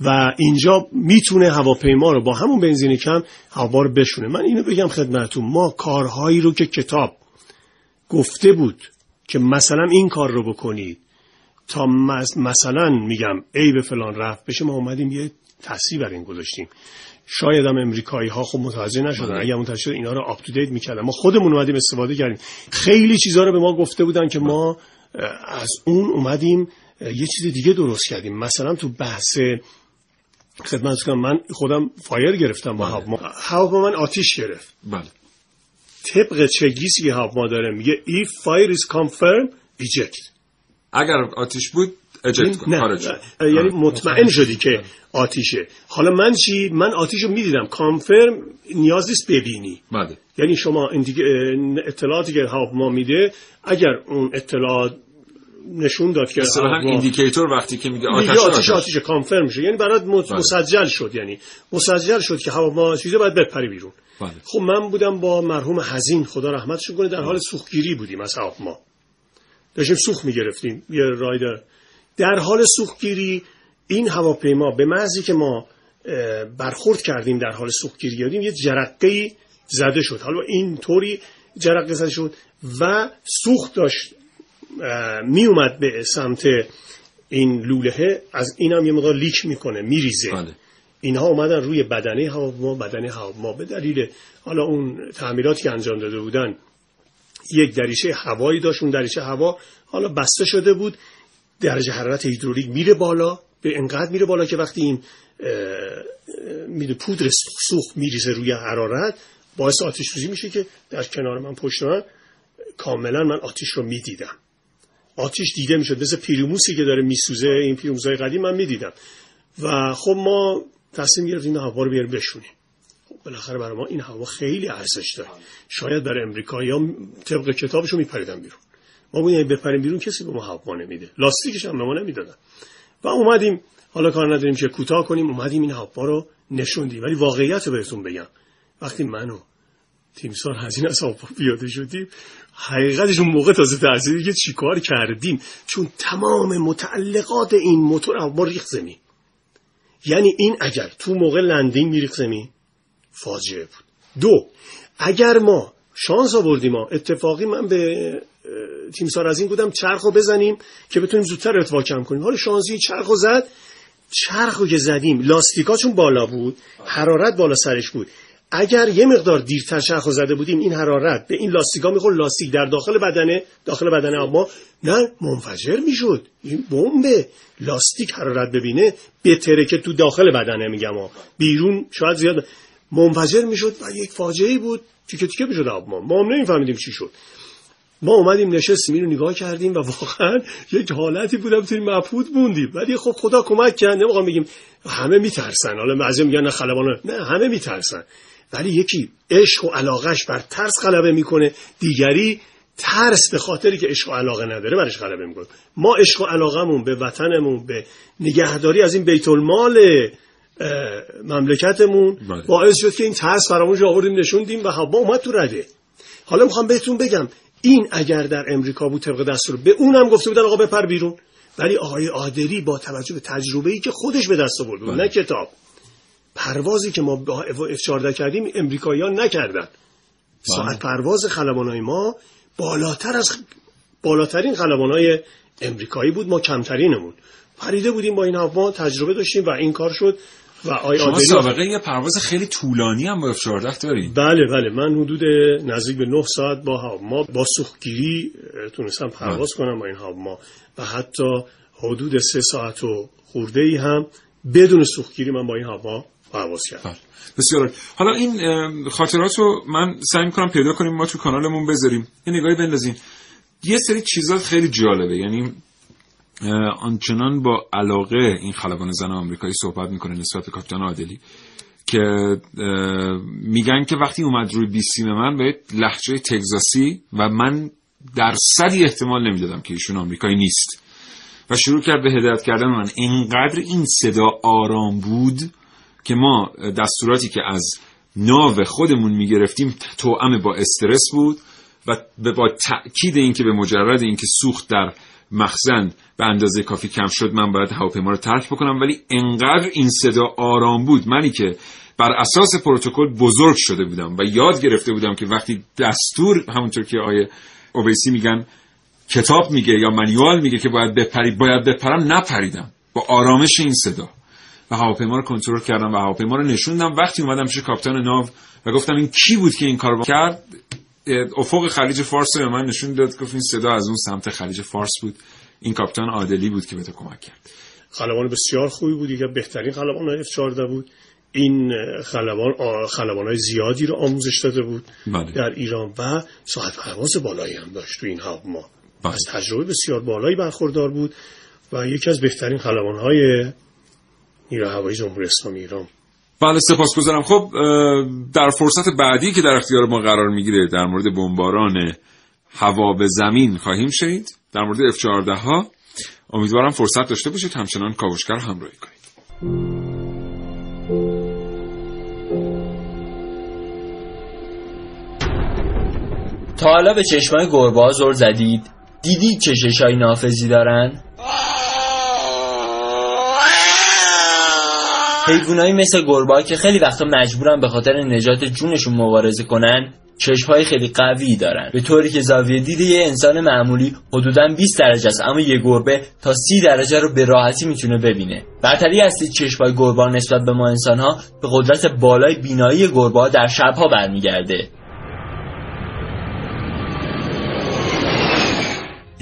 و اینجا می‌تونه هواپیما رو با همون بنزین کم هوا رو بشونه. من اینو بگم خدمتتون ما کارهایی رو که کتاب گفته بود که مثلا این کار رو بکنید تا مثلا میگم ای به فلان رفت بشه ما اومدیم یه تصریح بر این گذاشتیم. شاید هم امریکایی ها خب متوجه نشدن اگر متوجه شد اینا رو up to date می‌کردن. ما خودمون اومدیم استفاده کردیم. خیلی چیزا رو به ما گفته بودن که ما از اون اومدیم یه چیز دیگه درست کردیم. مثلا تو بحث خدمت کنم من خودم fire گرفتم با هواپیما. هواپیما من آتیش گرفت.
بله.
طبق چگیسی که هواپیما داره؟ میگه if fire is confirmed eject.
اگر آتیش بود eject کن
نه.
خارج.
یعنی مطمئن شدی که آتیشه. حالا من چی؟ من آتیش رو می‌دیدم. confirm نیاز نیست ببینی.
بله.
یعنی شما اطلاعاتی که هواپیما میده اگر اون اطلاعات نشون داد که
مثلا indicator وقتی که میگه آتش
آتش. آتش, آتش confirm میشه. یعنی برات مسجل شد یعنی. مسجل شد که هواپیما چیزه باید بپری بیرون.
بله.
خب من بودم با مرحوم حزین. خدا رحمتش کنه در حال سوختگیری بودیم از هواپیما داشتیم سوخت می‌گرفتیم یه رایدر. در حال سوختگیری این هواپیما به محضی که ما برخورد کردیم در حال سوختگیری کردیم یه جرقه زده شد. حالا این طوری جرقه زده شد و سوخت داشت می اومد به سمت این لوله از این هم یه مقدار لیک می‌کنه میریزه.
بله.
اینها اومدن روی بدنه هواپیما بدنه هواپیما به دلیل حالا اون تعمیراتی که انجام داده بودن یک دریچه هوایی داشت اون دریچه هوا حالا بسته شده بود. درجه حرارت هیدرولیک میره بالا به انقدر میره بالا که وقتی این میره پودر سوخت میریزه روی حرارت باعث آتش سوزی میشه که در کنار من پشت من کاملا من آتیش رو می‌دیدم. آتیش دیده می‌شد مثل پیروموسی که داره میسوزه این پیروموسای قدیم من می‌دیدم. و خب ما تصمیم گرفتیم هوا رو بیاریم بشونیم. بالاخره برای ما این هوا خیلی ارزش داره. شاید برای امریکایی ها طبق کتابشو میپریدن بیرون. ما بودیم بپریم بیرون کسی به ما هوا نمیده. لاستیکش هم به ما نمی‌دادن. و اومدیم حالا کار نداریم که کوتاه کنیم اومدیم این هوا رو نشوندیم. ولی واقعیت رو بهتون بگم. وقتی منو تیمسار هزینه از هوا پیاده شدیم حقیقتش اون موقع تازه تحصیلی که چیکار کردیم. چون تمام متعلقات این موتور هوا ریخت زمین. یعنی این اگر تو موقع لندینگ میریخت زمین فاجعه بود. دو اگر ما شانس آوردیم ما اتفاقی من به تیمسار از این بودم چرخ رو بزنیم که بتونیم زودتر ارتفاع کم کنیم. حالا شانسی چرخ رو زد چرخ رو که زدیم لاستیکاتون بالا بود حرارت بالا سرش بود. اگر یه مقدار دیرتر چرخ زده بودیم این حرارت به این لاستیکا می‌خورد لاستیک در داخل بدنه داخل بدنه ما نه منفجر می‌شد. این بمب لاستیک حرارت ببینه بهتره که تو داخل بدنه میگم بیرون شاید زیاد منفجر می‌شد و یک فاجعه بود تیکه تیکه می‌شد آب ما ما هم نمیفهمیدیم چی شد. ما اومدیم نشستیم اینو نگاه کردیم و واقعا یک حالتی بودم توی مبهوت بوندیم ولی خب خدا کمک کرد نمی‌خوام بگیم همه میترسن. حالا بعضی میگن نه خلبان نه همه میترسن. ولی یکی عشق و علاقش بر ترس غلبه می‌کنه. دیگری ترس به خاطری که عشق و علاقه نداره برش غلبه می‌کنه. ما عشق و علاقمون به وطنمون به نگهداری از این بیت المال مملکتمون
بله.
باعث شد که این ترس فراموش آوردیم نشوندیم و با اومد تو رده. حالا می‌خوام بهتون بگم این اگر در امریکا بود طبق دستور به اونم گفته بودن آقا بپر بیرون. ولی آقای عادری با توجه به تجربه ای که خودش به دست آورد بود، نه کتاب. پروازی که ما با F14 کردیم امریکایی‌ها نکردن. ساعت پرواز خلبانای ما بالاتر از بالاترین خلبانای امریکایی بود ما کمترینمون. پریده بودیم با این هوا تجربه داشتیم و این کار شد. و آی
شما سابقه یه پرواز خیلی طولانی هم با F14 دارید
بله بله. من حدود نزدیک به 9 ساعت با هواما با سوختگیری تونستم پرواز کنم با این هواما و حتی حدود سه ساعت و خورده ای هم بدون سوختگیری من با این هوا پرواز کردم.
بسیار عالی. حالا این خاطرات رو من سعی می‌کنم پیدا کنیم ما تو کانالمون بذاریم. یه نگاهی بندازین یه سری چیزات خیلی جالبه. یعنی آنچنان با علاقه این خلبان زن آمریکایی صحبت می‌کنه نسبت به کاپیتان عادلی که میگن که وقتی اومد روی بیسیم من به لحجه تگزاسی و من درصدی احتمال نمی‌دادم که ایشون آمریکایی نیست. و شروع کرد به هدایت کردن من. اینقدر این صدا آرام بود که ما دستوراتی که از ناو خودمون می‌گرفتیم توأم با استرس بود و با تأکید اینکه به مجرد اینکه سوخت در مخزن به اندازه کافی کم شد من باید هواپیما رو ترک بکنم ولی انقدر این صدا آرام بود. منی که بر اساس پروتکل بزرگ شده بودم و یاد گرفته بودم که وقتی دستور همونطور که آیه اوبیسی میگن کتاب میگه یا منیوال میگه که باید بپری باید بپرم نپریدم. با آرامش این صدا. و هواپیما رو کنترل کردم و هواپیما رو نشوندم. وقتی اومدم پیش کاپیتان ناو و گفتم این کی بود که این کارو کرد؟ افق خلیج فارس رو به من نشون داد گفت این صدا از اون سمت خلیج فارس بود. این کاپیتان عادلی بود که به تو کمک کرد.
خلبان بسیار خوبی بود یکی بهترین خلبان F14 بود. این خلبان خلبان زیادی رو آموزش داده بود
بله.
در ایران و ساعت پرواز بالایی هم داشت تو این هواپیما از تجربه بسیار بالایی برخوردار بود و یکی از بهترین خلبان های نیروی هوایی جمهوری اسلامی ایران.
بله سپاسگزارم. خب اه، در فرصت بعدی که در اختیار ما قرار می‌گیره در مورد بمباران هوا به زمین خواهیم شنید. در مورد F14 ها امیدوارم فرصت داشته باشید همچنان کاوشگر همراهی کنید.
تا حالا به چشمای گربه ها زل زدید. دیدید چه چشای نافذی دارن؟ حیوانایی مثل گربه که خیلی وقتا مجبورن به خاطر نجات جونشون مبارزه کنن چشمهای خیلی قوی دارن. به طوری که زاویه دید یه انسان معمولی حدودا 20 درجه است اما یه گربه تا 30 درجه رو به راحتی می‌تونه ببینه. برتری اصلی چشمهای گربه نسبت به ما انسانها به قدرت بالای بینایی گربه در شبها برمیگرده.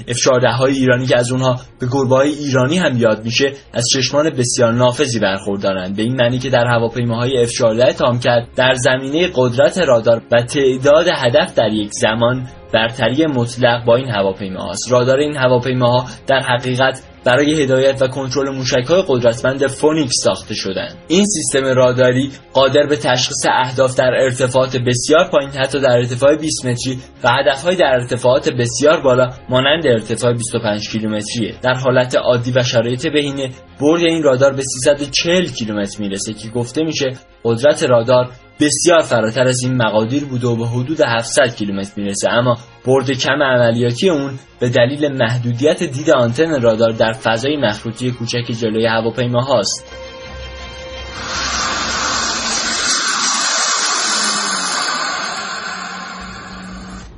F-14 های ایرانی که از اونها به گربه های ایرانی هم یاد میشه از چشمان بسیار نافذی برخوردارند. به این معنی که در هواپیماهای F-14 تامکت در زمینه قدرت رادار و تعداد هدف در یک زمان برتری مطلق با این هواپیماهاست. رادار این هواپیماها در حقیقت برای هدایت و کنترل موشک‌های قدرتمند فونیکس ساخته شدند. این سیستم راداری قادر به تشخیص اهداف در ارتفاعات بسیار پایین حتی در ارتفاع 20 متری و هدفهای در ارتفاعات بسیار بالا مانند ارتفاع 25 کیلومتریه. در حالت عادی و شرایط بهینه برد این رادار به 340 کیلومتر می‌رسه که گفته میشه قدرت رادار بسیار فراتر از این مقادیر بوده و به حدود 700 کیلومتر می‌رسه اما برد کم عملیاتی اون به دلیل محدودیت دید آنتن رادار در فضای مخروطی کوچک جلوی هواپیما هاست.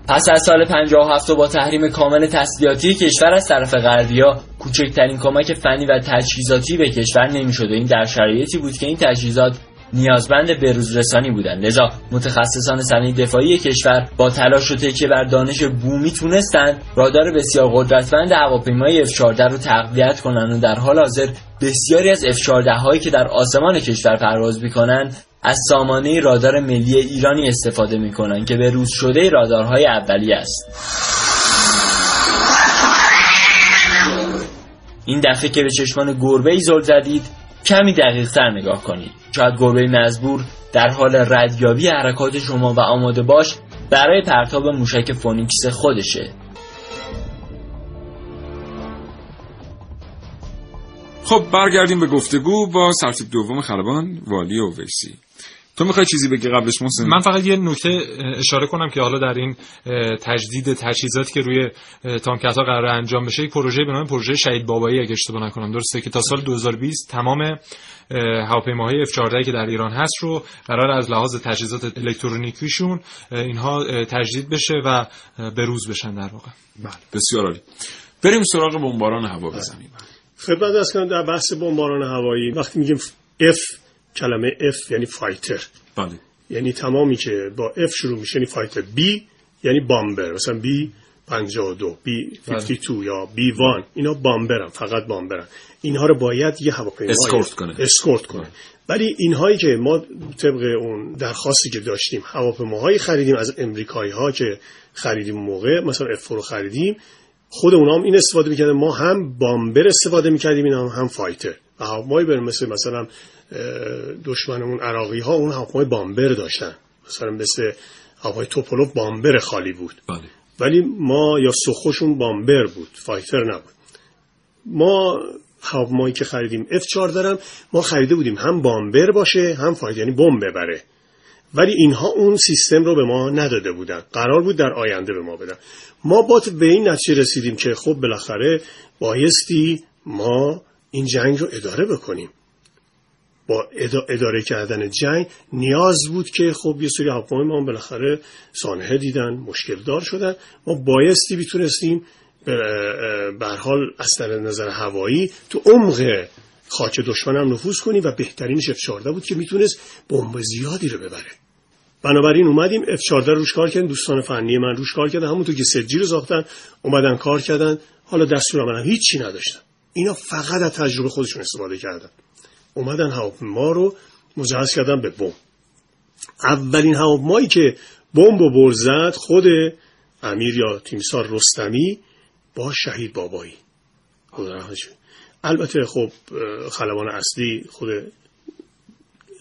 پس از سال 57 با تحریم کامل تسلیحاتی کشور از طرف غربیا کوچکترین کمک فنی و تجهیزاتی به کشور نمی‌شد و این در شرایطی بود که این تجهیزات نیازمند بروز رسانی بودند لذا متخصصان صنایع دفاعی کشور با تلاش و تکیه بر دانش بومی تونستند رادار بسیار قدرتمند هواپیمای F14 رو تقویت کنند و در حال حاضر بسیاری از F14 هایی که در آسمان کشور پرواز می‌کنند از سامانه رادار ملی ایرانی استفاده می‌کنند که به روز شده رادارهای اولیه است. این دفعه که به چشمان گربه ای زل زدید کمی دقیق تر نگاه کنید. شاید گربه مزبور در حال ردیابی حرکات شما و آماده باش برای پرتاب موشک فونیکس خودشه.
خب برگردیم به گفتگو با سرتیپ دوم خلبان والی اویسی. تو می‌خوای چیزی بگی قبلش محسن؟
من فقط یه نکته اشاره کنم که حالا در این تجدید تجهیزاتی که روی تانکت ها قرار انجام بشه یک پروژه به نام پروژه شهید بابایی اگه اشتباه نکنم. درسته که تا سال 2020 تمام هواپیماهای F14 که در ایران هست رو قرار از لحاظ تجهیزات الکترونیکیشون اینها تجدید بشه و به روز بشن در واقع.
بله بسیار عالی. بریم سراغ بمباران هوا بزنیم.
خدمت از کنم در بحث بمباران هوایی. وقتی میگیم F کلمه F یعنی فایتر.
بله.
یعنی تمامی که با F شروع میشه یعنی fighter. B یعنی bomber. مثلا B 52 B 52 یا B 1 اینا bomber ن فقط bomber ن. اینها رو باید یه هواپیما
اسکورت کنه.
اسکورت کنه. ولی اینهایی که ما طبق اون درخواستی که داشتیم هواپیماهایی خریدیم از امریکایی ها که خریدیم موقع مثلا F رو خریدیم خود اونا هم این استفاده می‌کردن. ما هم bomber استفاده می‌کردیم این هم, هم fighter. و هواپیمایی بریم مثل مثلا دشمنمون عراقی ها اون هواپیمای بامبر داشتن. مثلا مثل هواپیمای توپولوف بامبر خالی بود.
بله.
ولی ما یا سخوشون بامبر بود فایتر نبود. ما هواپیمایی که خریدیم F4 دارم ما خریده بودیم هم بامبر باشه هم فایتر یعنی بمب ببره. ولی اینها اون سیستم رو به ما نداده بودن. قرار بود در آینده به ما بدن. ما با به این نتیجه رسیدیم که خب بالاخره بایستی ما این جنگ رو اداره بکنیم. با اداره کردن جنگ نیاز بود که خب یه سری هواپیمای ما بالاخره سانحه دیدن مشکل دار شدن. ما بایستی بیتونستیم به حال از نظر هوایی تو عمق خاک دشمن هم نفوذ کنیم و بهترینش F14 بود که می‌تونست بمب زیادی رو ببره. بنابراین اومدیم F14 روش کار کردن دوستان فنی من روش کار کردن همونطور که سجی رو ساختن اومدن کار کردن. حالا دستور عمل هیچی نداشتن. اینا فقط از تجربه خودشون استفاده کردن. اومدن هواپیما رو مجهز کردن به بمب. اولین هواپیمایی که بمب و برزد خود امیر یا تیمسار رستمی با شهید بابایی. البته خب خلبان اصلی خود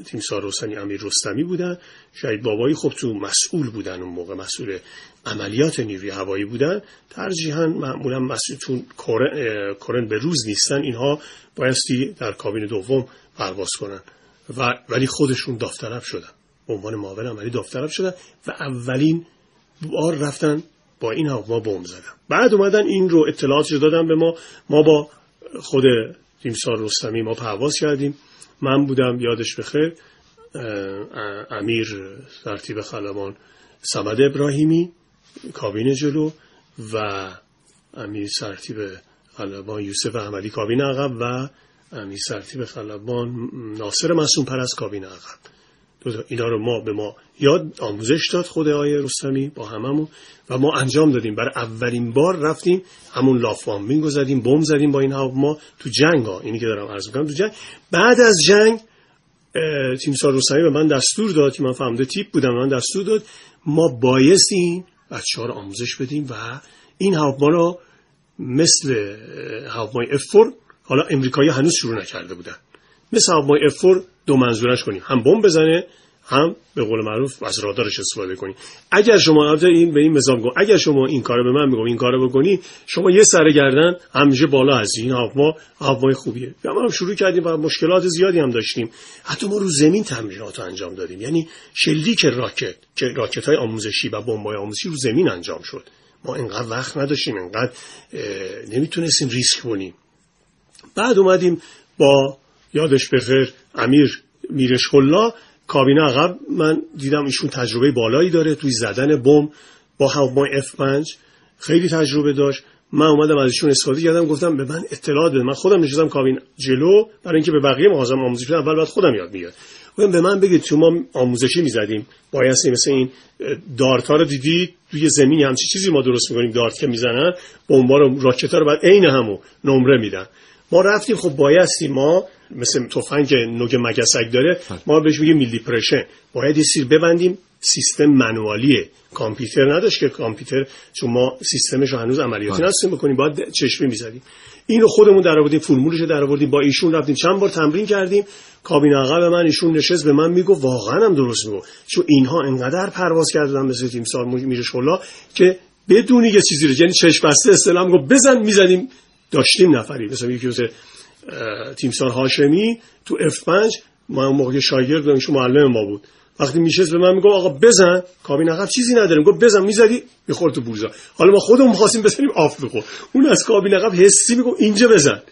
تیمسار رستمی امیر رستمی بودن. شهید بابایی خب تو مسئول بودن اون موقع مسئول عملیات نیروی هوایی بودن. ترجیحاً معمولا مسئول چون کرن به روز نیستن. اینها بایستی در کابین دوم پرواز کنن. و ولی خودشون داوطلب شدن. به عنوان معاون عملی داوطلب شدن و اولین بار رفتن با این هواپیما بمب زدن. بعد اومدن این رو اطلاعات دادن به ما. ما با خود تیمسار رستمی ما پرواز کردیم. من بودم یادش بخیر امیر ترتیب خلبان سمد ابراهیمی کابین جلو و امیر سرتیب خلبان یوسف احمدی کابین عقب و امیر سرتیب خلبان ناصر مسون پر از کابین عقب. اینا رو ما به ما یاد آموزش داد خود آیه رستمی با هممون و ما انجام دادیم. برای اولین بار رفتیم همون لافوامبینگ رو زدیم بم زدیم با این ما تو جنگ ها اینی که دارم عرض می‌کنم تو جنگ. بعد از جنگ تیمسار رستمی به من دستور داد که من فهمده تیپ بودم من دستور داد ما بایستیم بچه ها رو آموزش بدیم و این هواپیما رو مثل هواپیمای افور حالا امریکایی هنوز شروع نکرده بودن. مثل هواپیمای افور دو منظورش کنیم. هم بمب بزنه هم به قول معروف از رادارش استفاده کنی اگر شما این به این مثال اگر شما این کارو به من میگم این کارو بکنی شما یه سر گردن همیشه بالا هستی. این هواپیما هواپیمای خوبیه. ما هم شروع کردیم و مشکلات زیادی هم داشتیم. حتی ما رو زمین تمرینات انجام دادیم. یعنی شلیک راکت که راکت های آموزشی و بمبای آموزشی رو زمین انجام شد. ما اینقدر وقت نداشتیم اینقدر نمی‌تونستیم ریسک کنیم. بعد اومدیم با یادش بخیر امیر میرش کابینه عقب من دیدم ایشون تجربه بالایی داره توی زدن بم با هواپیمای F5 خیلی تجربه داشت. من اومدم ازشون استفاده کردم گفتم به من اطلاع بده. من خودم نشستم کابین جلو برای اینکه به بقیه مغازم آموزش بدم. اول بعد خودم یاد میاد گفتم به من بگید تو آموزشی می‌زدیم. بایستی مثل این دارت ها رو دیدی؟ توی زمین همچی چیزی ما درست می‌کنیم. دارت که می‌زنن بمبا رو راکت رو بعد عین همو نمره میدن. ما رفتیم خب بایستی ما مثل تفنگ نوک مگسک داره ما بهش میگیم میلی پرشن باید یه سیر ببندیم سیستم منوالیه. کامپیوتر نداشت که کامپیوتر چون ما سیستمش رو هنوز عملیاتی نستیم بکنیم باید چشمی می‌زدیم. اینو خودمون در آوردیم فرمولش در آوردیم با ایشون رفتیم چند بار تمرین کردیم. کابین عقب من ایشون نشست به من میگو واقعا هم درست میگو چون اینها انقدر پرواز کردن مثل تیم سال میره شلا که بدونی یه چیزی رو یعنی چشم بسته استلام گفت بزن می‌زدیم داشتیم نفری مثلا یکی تیمسار هاشمی تو F5 ما موقع شاگرد ایشون معلم ما بود. وقتی میشست به من میگه آقا بزن. کابین عقب چیزی نداریم گفت بزن. می‌زدی می‌خورد تو bullseye حالا ما خودمون می‌خواستیم بزنیم off بخور اون از کابین عقب حسی میگه اینجا بزن.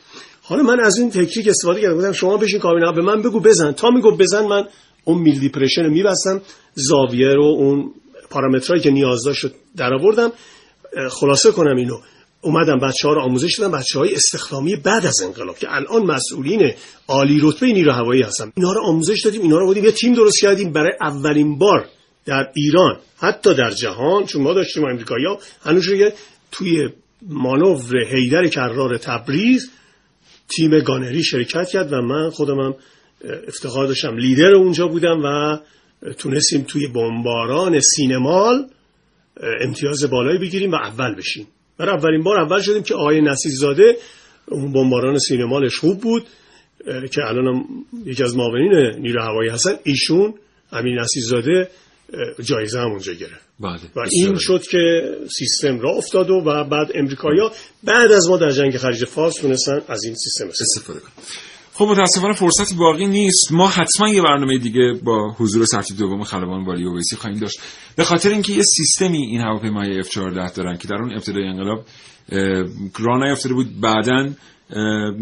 حالا من از این تکنیک استفاده کردم. گفتم شما بشین کابین عقب به من بگو بزن. تا میگه بزن من اون mil depression رو میبستم. زاویه رو اون پارامترایی که نیاز داشت در آوردم خلاصه کنم اینو. اومدم بچه ها رو آموزش دادم. بچه های استخدامی بعد از انقلاب که الان مسئولین عالی رتبه نیرو هوایی هستن. اینا رو آموزش دادیم اینا رو بودیم. یه تیم درست کردیم برای اولین بار در ایران. حتی در جهان چون ما داشتیم امریکایی‌ها هنوز توی مانور هیدر کرار تبریز تیم گانری شرکت کرد و من خودم هم افتخار داشتم. لیدر اونجا بودم و تونستیم توی بمباران سینمال امتیاز بالایی بگیریم و اول بشیم. برای اولین بار اول شدیم که آقای نصیرزاده اون بمباران سینمالش خوب بود که الان یکی از معاونین نیرو هوایی هستن. ایشون امین نصیرزاده جایزه هم اونجا گرفت.
بله.
و این شد که سیستم را افتاد و بعد امریکایا بعد از ما در جنگ خلیج فارس تونستن از این سیستم
استفاده کنن. خب متاسفانه فرصتی باقی نیست. ما حتما یه برنامه دیگه با حضور سرتیپ دوم خلبان والی اویسی خواهیم داشت. به خاطر اینکه یه سیستمی این هواپیمای F14 دارن که در اون ابتدای انقلاب راه نیافتاده بود. بعداً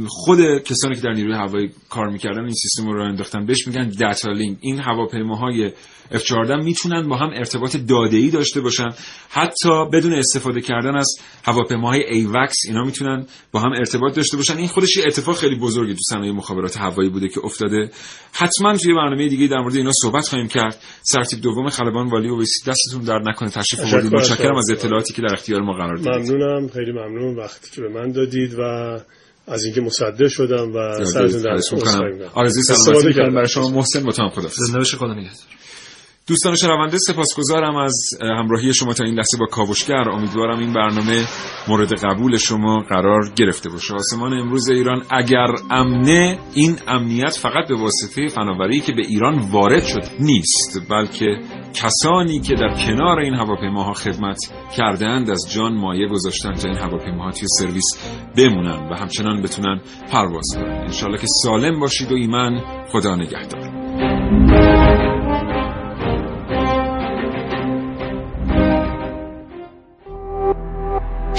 خود کسانی که در نیروی هوایی کار می‌کردن این سیستم رو انداختن بهش میگن data link. این هواپیماهای F14 می‌تونن با هم ارتباط داده ای داشته باشن. حتی بدون استفاده کردن از هواپیماهای AWACS اینا می‌تونن با هم ارتباط داشته باشن. این خودش یه اتفاق خیلی بزرگی تو صنایع مخابرات هوایی بوده که افتاده. حتما توی برنامه دیگه در مورد اینا صحبت خواهیم کرد. سرتیپ دوم خلبان والی و دستتون درد نکنه. تشریف آوردید. متشکرم از اطلاعاتی که در اختیار ما قرار دادید.
ممنونم. خیلی ممنون. وقتی که به من دادید و از اینکه مصدق شدم و سرتون در
آرزوی سلامتی می‌کنم برای شما. محسن متهم خدا
زنده بشه خدا نگهدار
دوستان شنونده سپاسگزارم از همراهی شما تا این لحظه با کاوشگر. امیدوارم این برنامه مورد قبول شما قرار گرفته باشه. آسمان امروز ایران اگر امنه این امنیت فقط به واسطه فناوری که به ایران وارد شد نیست بلکه کسانی که در کنار این هواپیماها خدمت کردهاند از جان مایه گذاشتن تا این هواپیماها توی سرویس بمونن و همچنان بتونن پرواز کنن. انشالله که سالم باشید و ایمن خدا نگهدار.